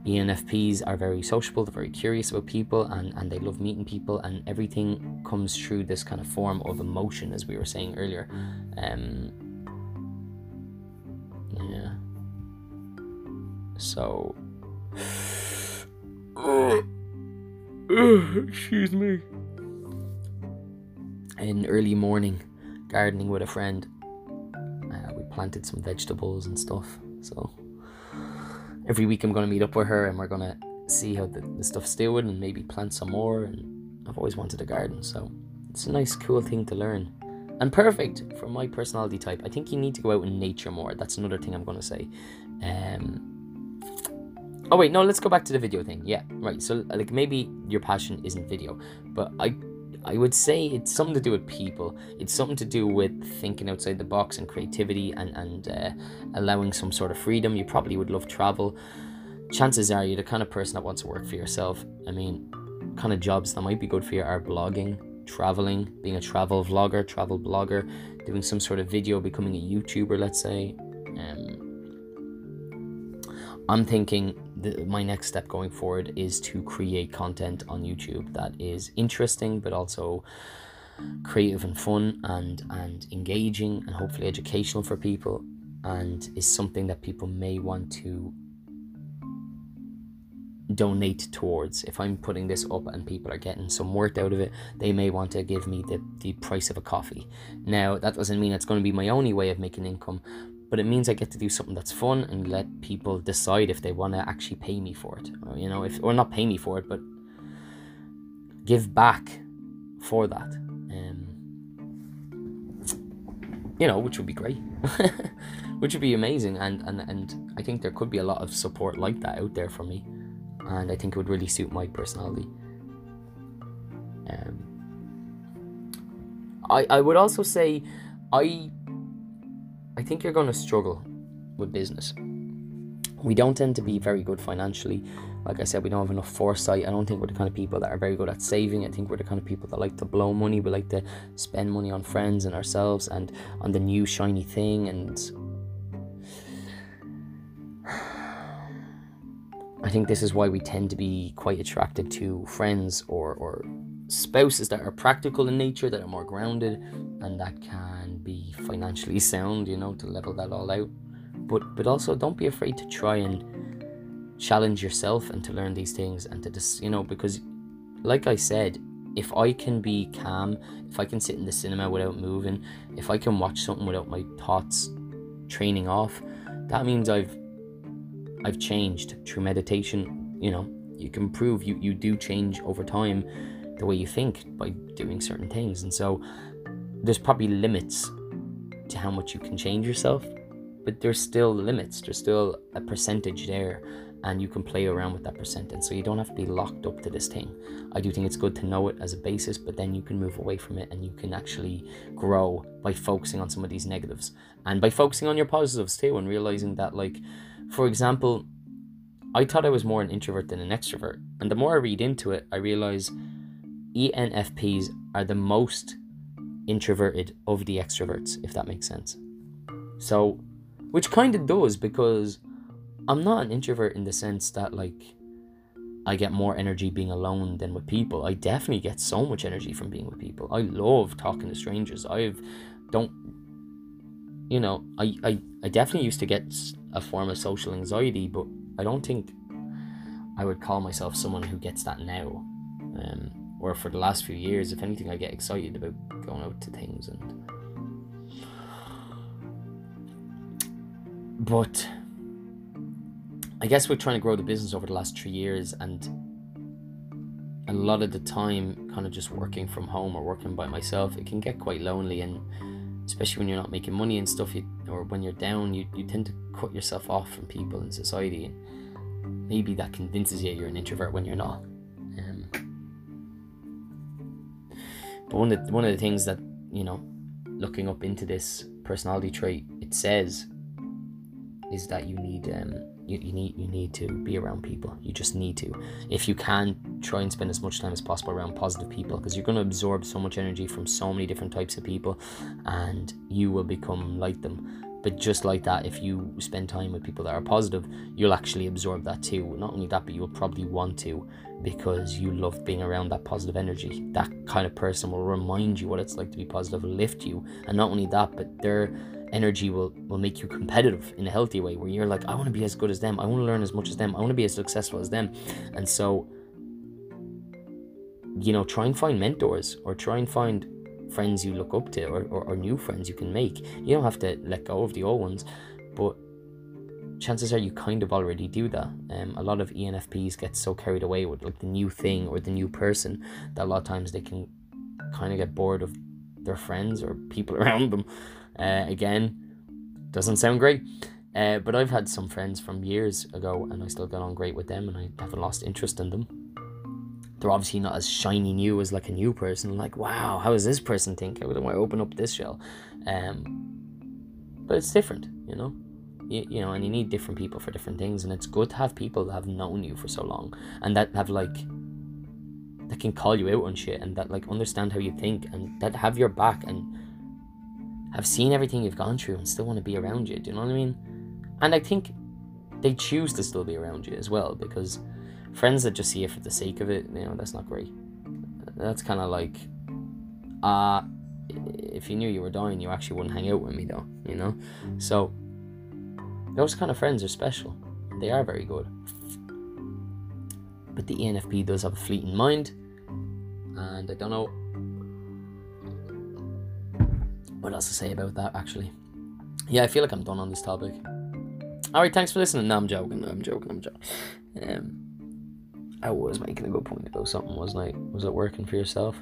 ENFPs are very sociable, they're very curious about people, and, and they love meeting people, and everything comes through this kind of form of emotion, as we were saying earlier. Um, yeah. So. Excuse me. In early morning, gardening with a friend, uh, we planted some vegetables and stuff. So every week I'm going to meet up with her and we're going to see how the, the stuff's doing and maybe plant some more. And I've always wanted a garden, so it's a nice, cool thing to learn. And perfect for my personality type. I think you need to go out in nature more. That's another thing I'm going to say. Um, oh, wait, no, let's go back to the video thing. Yeah, right. So, like, maybe your passion isn't video, but I I would say it's something to do with people. It's something to do with thinking outside the box and creativity and, and uh, allowing some sort of freedom. You probably would love travel. Chances are you're the kind of person that wants to work for yourself. I mean, kind of jobs that might be good for you are blogging, traveling, being a travel vlogger, travel blogger, doing some sort of video, becoming a YouTuber, let's say. Um, I'm thinking the, my next step going forward is to create content on YouTube that is interesting but also creative and fun and and engaging and hopefully educational for people and is something that people may want to donate towards. If i'm putting this up and people are getting some worth out of it they may want to give me the, the price of a coffee. Now that doesn't mean it's going to be my only way of making income but it means I get to do something that's fun and let people decide if they want to actually pay me for it, or, you know, if or not pay me for it, but give back for that, um, you know, which would be great, which would be amazing, and and and I think there could be a lot of support like that out there for me, and I think it would really suit my personality. Um, I I would also say I I think you're going to struggle with business. We don't tend to be very good financially. Like I said, we don't have enough foresight. I don't think we're the kind of people that are very good at saving. I think we're the kind of people that like to blow money. We like to spend money on friends and ourselves and on the new shiny thing. And I think this is why we tend to be quite attracted to friends or, or spouses that are practical in nature, that are more grounded, and that can be financially sound, you know, to level that all out. But but also don't be afraid to try and challenge yourself and to learn these things and to just you know because like I said, if I can be calm, if I can sit in the cinema without moving, if I can watch something without my thoughts training off, that means I've I've changed through meditation, you know. You can prove you, you do change over time the way you think by doing certain things. And so there's probably limits to how much you can change yourself, but there's still limits. There's still a percentage there, and you can play around with that percentage. So you don't have to be locked up to this thing. I do think it's good to know it as a basis, but then you can move away from it and you can actually grow by focusing on some of these negatives and by focusing on your positives too, and realizing that, like, for example, I thought I was more an introvert than an extrovert. And the more I read into it, I realize ENFPs are the most introverted of the extroverts, if that makes sense. So, which kind of does because I'm not an introvert in the sense that, like, I get more energy being alone than with people. I definitely get so much energy from being with people. I love talking to strangers. I've don't you know, I, I, I definitely used to get a form of social anxiety, but I don't think I would call myself someone who gets that now. Um, or for the last few years, if anything, I get excited about going out to things and. But I guess we're trying to grow the business over the last three years, and a lot of the time, kind of just working from home or working by myself, it can get quite lonely, and especially when you're not making money and stuff, you, or when you're down, you, you tend to cut yourself off from people in society, and maybe that convinces you you're an introvert when you're not. But one of the, one of the things that you know, looking up into this personality trait, it says is that you need um you, you need you need to be around people. You just need to. If you can, try and spend as much time as possible around positive people because you're going to absorb so much energy from so many different types of people, and you will become like them. but just like that, if you spend time with people that are positive, you'll actually absorb that too. Not only that, but you'll probably want to because you love being around that positive energy. That kind of person will remind you what it's like to be positive, lift you, and not only that, but their energy will will make you competitive in a healthy way where you're like I want to be as good as them I want to learn as much as them I want to be as successful as them and so you know try and find mentors or try and find friends you look up to or, or, or new friends you can make. You don't have to let go of the old ones, but chances are you kind of already do that. Um, a lot of ENFPs get so carried away with like the new thing or the new person that a lot of times they can kind of get bored of their friends or people around them. Uh, again, doesn't sound great. Uh, but I've had some friends from years ago and I still get on great with them and I haven't lost interest in them they're obviously not as shiny new as like a new person. Like, wow, how does this person think? How do I open up this shell? Um, but it's different, you know. You, you know, and you need different people for different things, and it's good to have people that have known you for so long and that have like that can call you out on shit and that like understand how you think and that have your back and have seen everything you've gone through and still want to be around you. Do you know what I mean? And I think they choose to still be around you as well because friends that just see it for the sake of it, you know, that's not great. That's kind of like, uh, if you knew you were dying, you actually wouldn't hang out with me, though, you know? So, those kind of friends are special. They are very good. But the ENFP does have a fleeting mind, and I don't know what else to say about that, actually. Yeah, I feel like I'm done on this topic. Alright, thanks for listening. No, I'm joking. I'm joking. I'm joking. Um, I was making a good point about something, wasn't I? Was it working for yourself?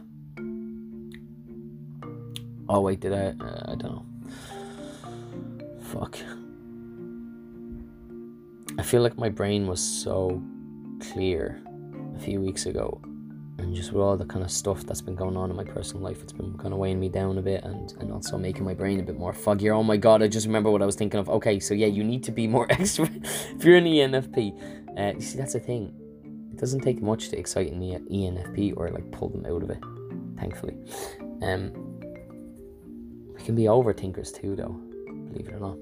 Oh wait, did I? Uh, I don't know. Fuck. I feel like my brain was so clear a few weeks ago, and just with all the kind of stuff that's been going on in my personal life, it's been kind of weighing me down a bit, and and also making my brain a bit more foggier. Oh my god, I just remember what I was thinking of. Okay, so yeah, you need to be more extra if you're an ENFP. Uh, you see, that's the thing it doesn't take much to excite an ENFP or like pull them out of it, thankfully. Um, we can be overthinkers too, though, believe it or not,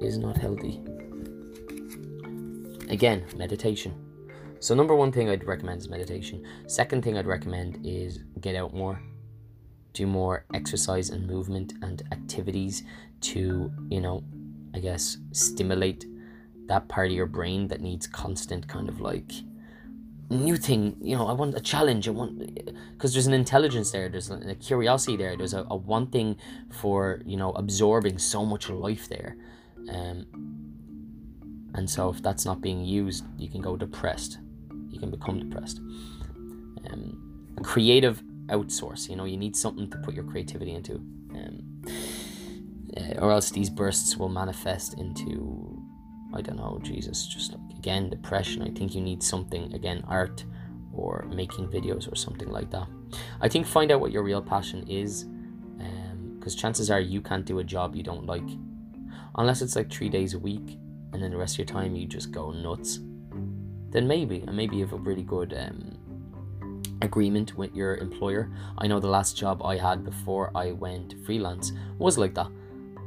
is not healthy. Again, meditation. So, number one thing I'd recommend is meditation. Second thing I'd recommend is get out more, do more exercise and movement and activities to, you know, I guess, stimulate that part of your brain that needs constant kind of like new thing you know i want a challenge i want because there's an intelligence there there's a, curiosity there there's a, a wanting for you know absorbing so much life there um, and so if that's not being used you can go depressed you can become depressed um, creative outsource you know you need something to put your creativity into um, uh, or else these bursts will manifest into I don't know, Jesus, just like again, depression. I think you need something, again, art or making videos or something like that. I think find out what your real passion is, because um, chances are you can't do a job you don't like, unless it's like three days a week and then the rest of your time you just go nuts. Then maybe, and maybe you have a really good um, agreement with your employer. I know the last job I had before I went freelance was like that.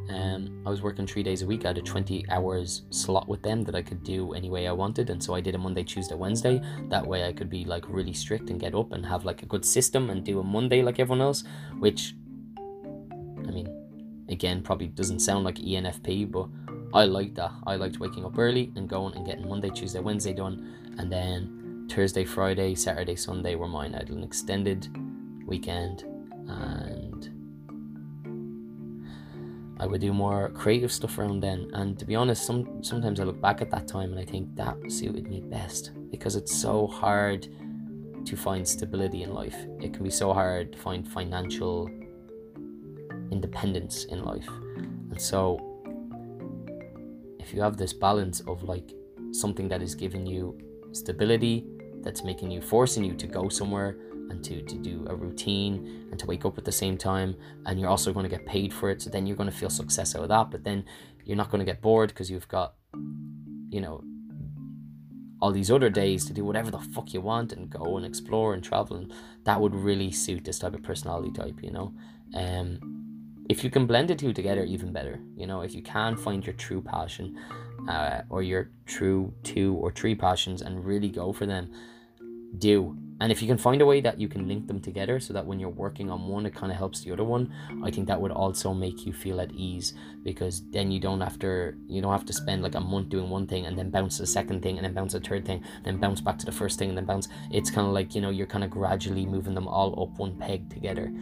Um, I was working three days a week. I had a 20 hours slot with them that I could do any way I wanted. And so I did a Monday, Tuesday, Wednesday. That way I could be like really strict and get up and have like a good system and do a Monday like everyone else, which, I mean, again, probably doesn't sound like ENFP, but I liked that. I liked waking up early and going and getting Monday, Tuesday, Wednesday done. And then Thursday, Friday, Saturday, Sunday were mine. I had an extended weekend. And I would do more creative stuff around then. And to be honest, some sometimes I look back at that time and I think that suited me best because it's so hard to find stability in life. It can be so hard to find financial independence in life. And so if you have this balance of like something that is giving you stability, that's making you forcing you to go somewhere and to, to do a routine and to wake up at the same time and you're also going to get paid for it so then you're going to feel success out of that but then you're not going to get bored because you've got you know all these other days to do whatever the fuck you want and go and explore and travel and that would really suit this type of personality type you know um if you can blend the two together, even better. You know, if you can find your true passion uh, or your true two or three passions and really go for them, do. And if you can find a way that you can link them together so that when you're working on one, it kind of helps the other one, I think that would also make you feel at ease because then you don't have to you don't have to spend like a month doing one thing and then bounce the second thing and then bounce the third thing, then bounce back to the first thing and then bounce. It's kind of like you know you're kind of gradually moving them all up one peg together.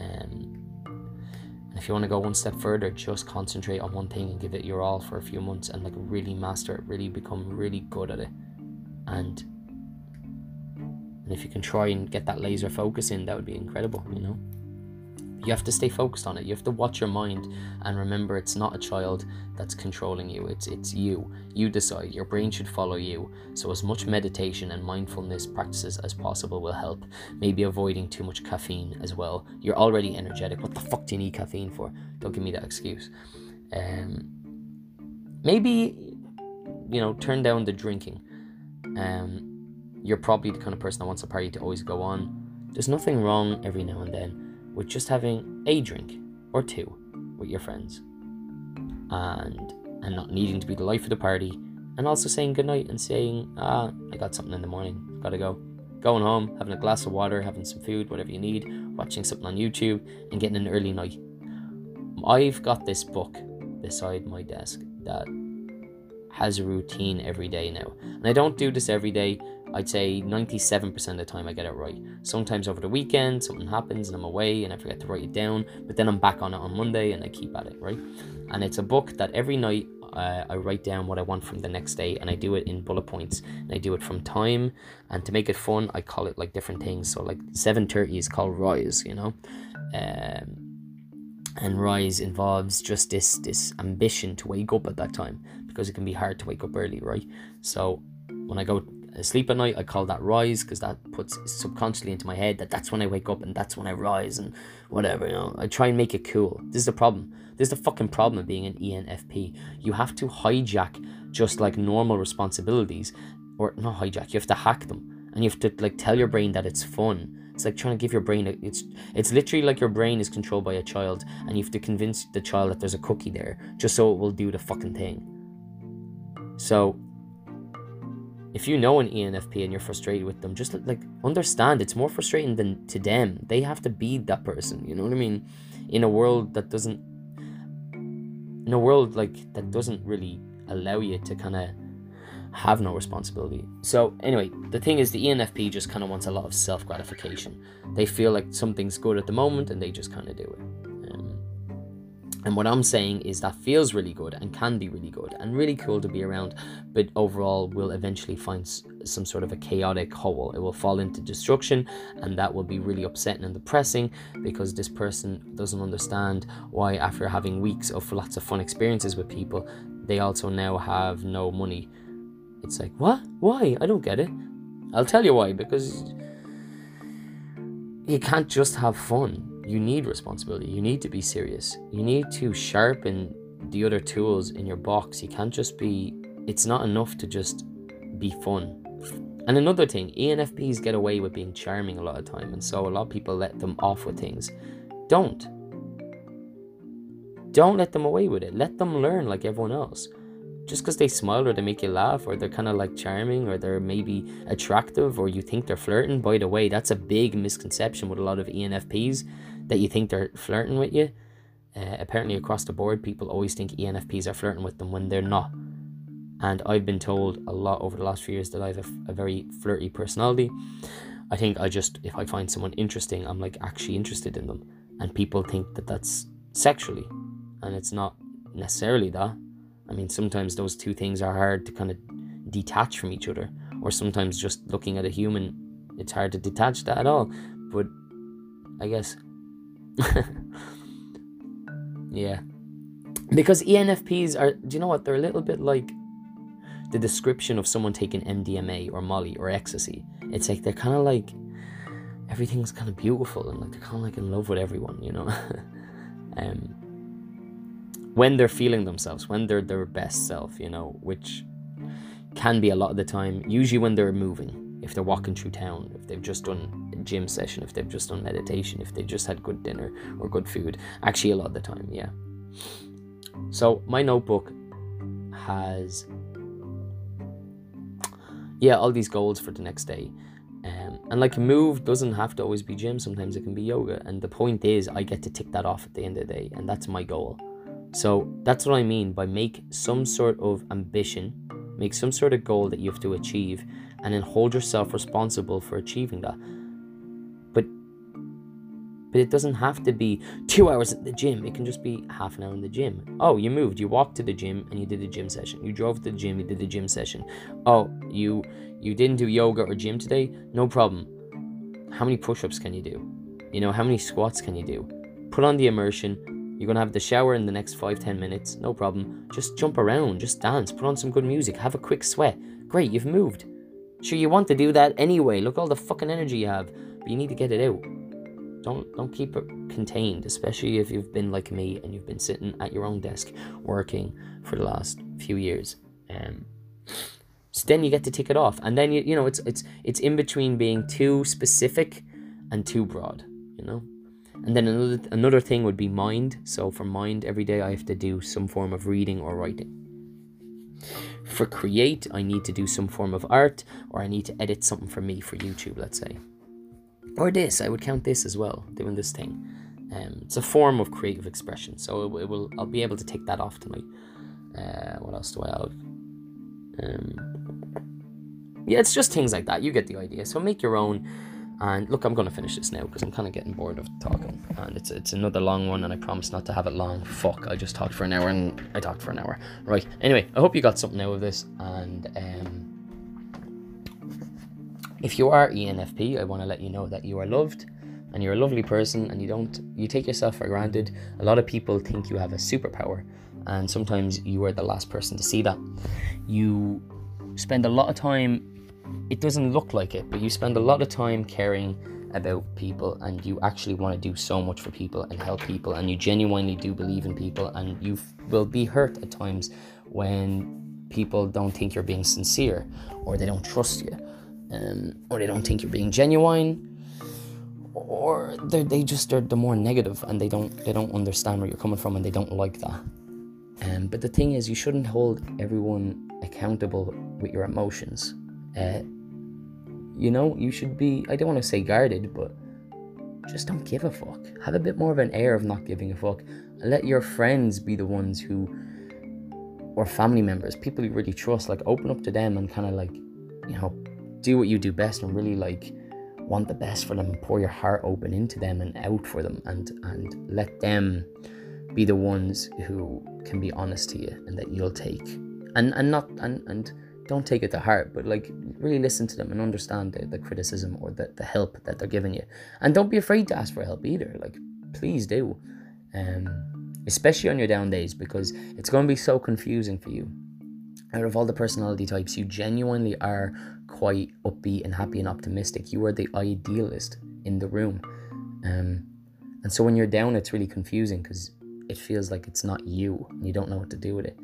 Um, if you want to go one step further, just concentrate on one thing and give it your all for a few months and like really master it, really become really good at it, and and if you can try and get that laser focus in, that would be incredible, you know? You have to stay focused on it. You have to watch your mind and remember it's not a child that's controlling you. It's it's you. You decide. Your brain should follow you. So as much meditation and mindfulness practices as possible will help. Maybe avoiding too much caffeine as well. You're already energetic. What the fuck do you need caffeine for? Don't give me that excuse. Um, maybe you know turn down the drinking. Um, you're probably the kind of person that wants a party to always go on. There's nothing wrong every now and then with just having a drink or two with your friends. And and not needing to be the life of the party and also saying goodnight and saying ah I got something in the morning. Gotta go. Going home having a glass of water having some food whatever you need watching something on YouTube and getting an early night. I've got this book beside my desk that has a routine every day now. And I don't do this every day I'd say 97% of the time I get it right. Sometimes over the weekend, something happens and I'm away and I forget to write it down, but then I'm back on it on Monday and I keep at it, right? And it's a book that every night uh, I write down what I want from the next day and I do it in bullet points and I do it from time and to make it fun I call it like different things so like 7.30 is called rise you know um, and rise involves just this this ambition to wake up at that time because it can be hard to wake up early right so when I go sleep at night, I call that rise because that puts subconsciously into my head that that's when I wake up and that's when I rise and whatever, you know. I try and make it cool. This is the problem. This is the fucking problem of being an ENFP. You have to hijack just like normal responsibilities, or not hijack, you have to hack them. And you have to like tell your brain that it's fun. It's like trying to give your brain a, it's it's literally like your brain is controlled by a child and you have to convince the child that there's a cookie there just so it will do the fucking thing. So if you know an ENFP and you're frustrated with them, just like understand it's more frustrating than to them. They have to be that person. You know what I mean? In a world that doesn't, in a world like that doesn't really allow you to kind of have no responsibility. So anyway, the thing is, the ENFP just kind of wants a lot of self gratification. They feel like something's good at the moment, and they just kind of do it. And what I'm saying is that feels really good and can be really good and really cool to be around, but overall will eventually find some sort of a chaotic hole. It will fall into destruction, and that will be really upsetting and depressing because this person doesn't understand why, after having weeks of lots of fun experiences with people, they also now have no money. It's like, what? Why? I don't get it. I'll tell you why because you can't just have fun you need responsibility. You need to be serious. You need to sharpen the other tools in your box. You can't just be, it's not enough to just be fun. And another thing, ENFPs get away with being charming a lot of time, and so a lot of people let them off with things. Don't. Don't let them away with it. Let them learn like everyone else just because they smile or they make you laugh or they're kind of like charming or they're maybe attractive or you think they're flirting by the way that's a big misconception with a lot of enfps that you think they're flirting with you. Uh, apparently across the board people always think enfps are flirting with them when they're not. And i've been told a lot over the last few years that i have a, a very flirty personality. I think i just if i find someone interesting i'm like actually interested in them. And people think that that's sexually. And it's not necessarily that. I mean, sometimes those two things are hard to kind of detach from each other, or sometimes just looking at a human, it's hard to detach that at all. But I guess, yeah, because ENFPs are, do you know what? They're a little bit like the description of someone taking MDMA or Molly or ecstasy. It's like they're kind of like everything's kind of beautiful and like they're kind of like in love with everyone, you know. um, when they're feeling themselves, when they're their best self, you know, which can be a lot of the time, usually when they're moving. If they're walking through town, if they've just done a gym session, if they've just done meditation, if they've just had good dinner or good food. Actually, a lot of the time, yeah. So, my notebook has, yeah, all these goals for the next day. Um, and like move doesn't have to always be gym, sometimes it can be yoga. And the point is, I get to tick that off at the end of the day, and that's my goal. So that's what I mean by make some sort of ambition, make some sort of goal that you have to achieve, and then hold yourself responsible for achieving that. But but it doesn't have to be two hours at the gym. It can just be half an hour in the gym. Oh, you moved. You walked to the gym and you did a gym session. You drove to the gym. You did a gym session. Oh, you you didn't do yoga or gym today. No problem. How many push-ups can you do? You know how many squats can you do? Put on the immersion. You're gonna have the shower in the next five ten minutes. No problem. Just jump around. Just dance. Put on some good music. Have a quick sweat. Great, you've moved. Sure, you want to do that anyway. Look all the fucking energy you have, but you need to get it out. Don't don't keep it contained, especially if you've been like me and you've been sitting at your own desk working for the last few years. Um, so then you get to tick it off, and then you you know it's it's it's in between being too specific and too broad, you know. And then another another thing would be mind. So for mind, every day I have to do some form of reading or writing. For create, I need to do some form of art or I need to edit something for me for YouTube, let's say. Or this, I would count this as well, doing this thing. Um, it's a form of creative expression, so it, it, will. I'll be able to take that off tonight. Uh, what else do I have? Um, yeah, it's just things like that. You get the idea. So make your own. And look, I'm going to finish this now because I'm kind of getting bored of talking. And it's it's another long one, and I promise not to have it long. Fuck, I just talked for an hour and I talked for an hour. Right. Anyway, I hope you got something out of this. And um, if you are ENFP, I want to let you know that you are loved and you're a lovely person and you don't you take yourself for granted. A lot of people think you have a superpower, and sometimes you are the last person to see that. You spend a lot of time it doesn't look like it, but you spend a lot of time caring about people and you actually want to do so much for people and help people and you genuinely do believe in people and you will be hurt at times when people don't think you're being sincere or they don't trust you um, or they don't think you're being genuine or they just are the more negative and they don't they don't understand where you're coming from and they don't like that. Um, but the thing is you shouldn't hold everyone accountable with your emotions uh, you know, you should be, I don't want to say guarded, but just don't give a fuck. Have a bit more of an air of not giving a fuck. Let your friends be the ones who, or family members, people you really trust, like open up to them and kind of like, you know, do what you do best and really like want the best for them and pour your heart open into them and out for them and and let them be the ones who can be honest to you and that you'll take and and not and and don't take it to heart, but like really listen to them and understand the, the criticism or the, the help that they're giving you. And don't be afraid to ask for help either. Like, please do. Um, especially on your down days, because it's going to be so confusing for you. Out of all the personality types, you genuinely are quite upbeat and happy and optimistic. You are the idealist in the room. Um, and so when you're down, it's really confusing because it feels like it's not you and you don't know what to do with it.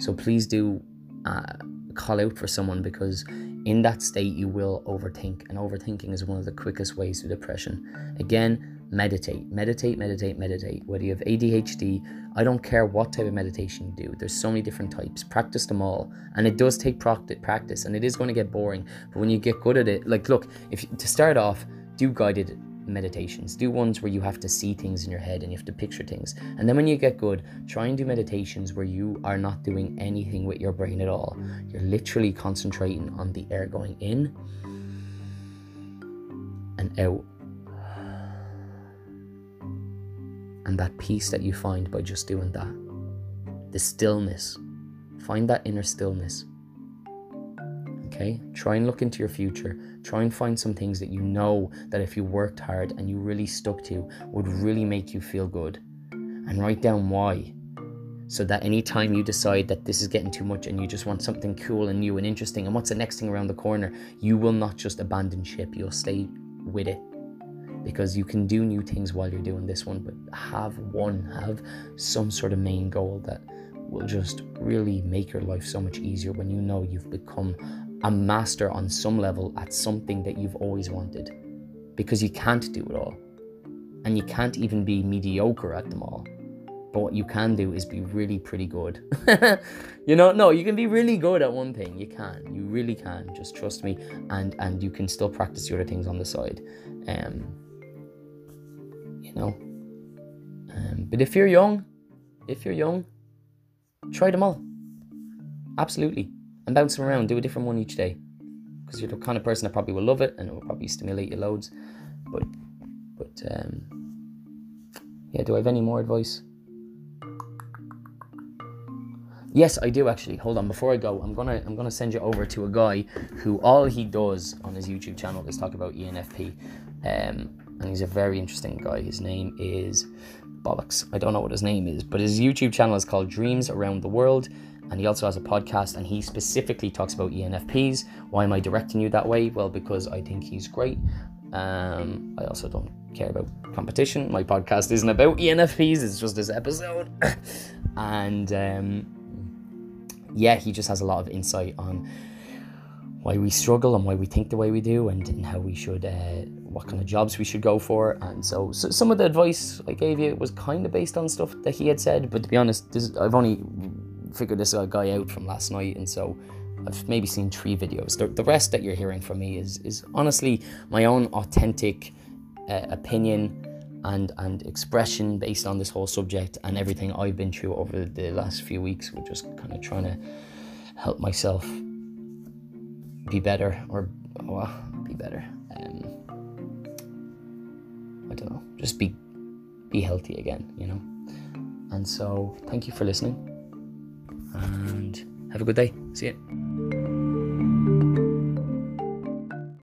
So please do uh, call out for someone because in that state you will overthink and overthinking is one of the quickest ways to depression. Again meditate meditate meditate meditate. Whether you have adhd i don't care what type of meditation you do there's so many different types. Practice them all. And it does take practice and it is going to get boring but when you get good at it like look if to start off do guided meditations. Do ones where you have to see things in your head and you have to picture things. And then when you get good, try and do meditations where you are not doing anything with your brain at all. You're literally concentrating on the air going in and out. And that peace that you find by just doing that. The stillness. Find that inner stillness. Okay? Try and look into your future. Try and find some things that you know that if you worked hard and you really stuck to would really make you feel good. And write down why. So that anytime you decide that this is getting too much and you just want something cool and new and interesting and what's the next thing around the corner, you will not just abandon ship, you'll stay with it. Because you can do new things while you're doing this one, but have one, have some sort of main goal that will just really make your life so much easier when you know you've become a master on some level at something that you've always wanted because you can't do it all. And you can't even be mediocre at them all. But what you can do is be really pretty good. you know, no, you can be really good at one thing. You can. You really can. Just trust me. And and you can still practice the other things on the side. Um you know. Um, but if you're young, if you're young, try them all. Absolutely. And bounce around. Do a different one each day. Because you're the kind of person that probably will love it and it will probably stimulate you loads. But but um yeah, do I have any more advice? Yes, I do actually. Hold on, before I go, I'm gonna I'm gonna send you over to a guy who all he does on his YouTube channel is talk about ENFP, um, and he's a very interesting guy. His name is bollocks. I don't know what his name is, but his YouTube channel is called Dreams Around the World, and he also has a podcast, and he specifically talks about ENFPs. Why am I directing you that way? Well, because I think he's great. Um, I also don't care about competition. My podcast isn't about ENFPs; it's just this episode, and. Um, yeah, he just has a lot of insight on why we struggle and why we think the way we do and, and how we should, uh, what kind of jobs we should go for. And so, so, some of the advice I gave you was kind of based on stuff that he had said, but to be honest, this, I've only figured this guy out from last night, and so I've maybe seen three videos. The, the rest that you're hearing from me is is honestly my own authentic uh, opinion and and expression based on this whole subject and everything I've been through over the last few weeks. We're just kind of trying to help myself be better or be better. Um, I don't know, just be be healthy again, you know. And so, thank you for listening, and have a good day. See you.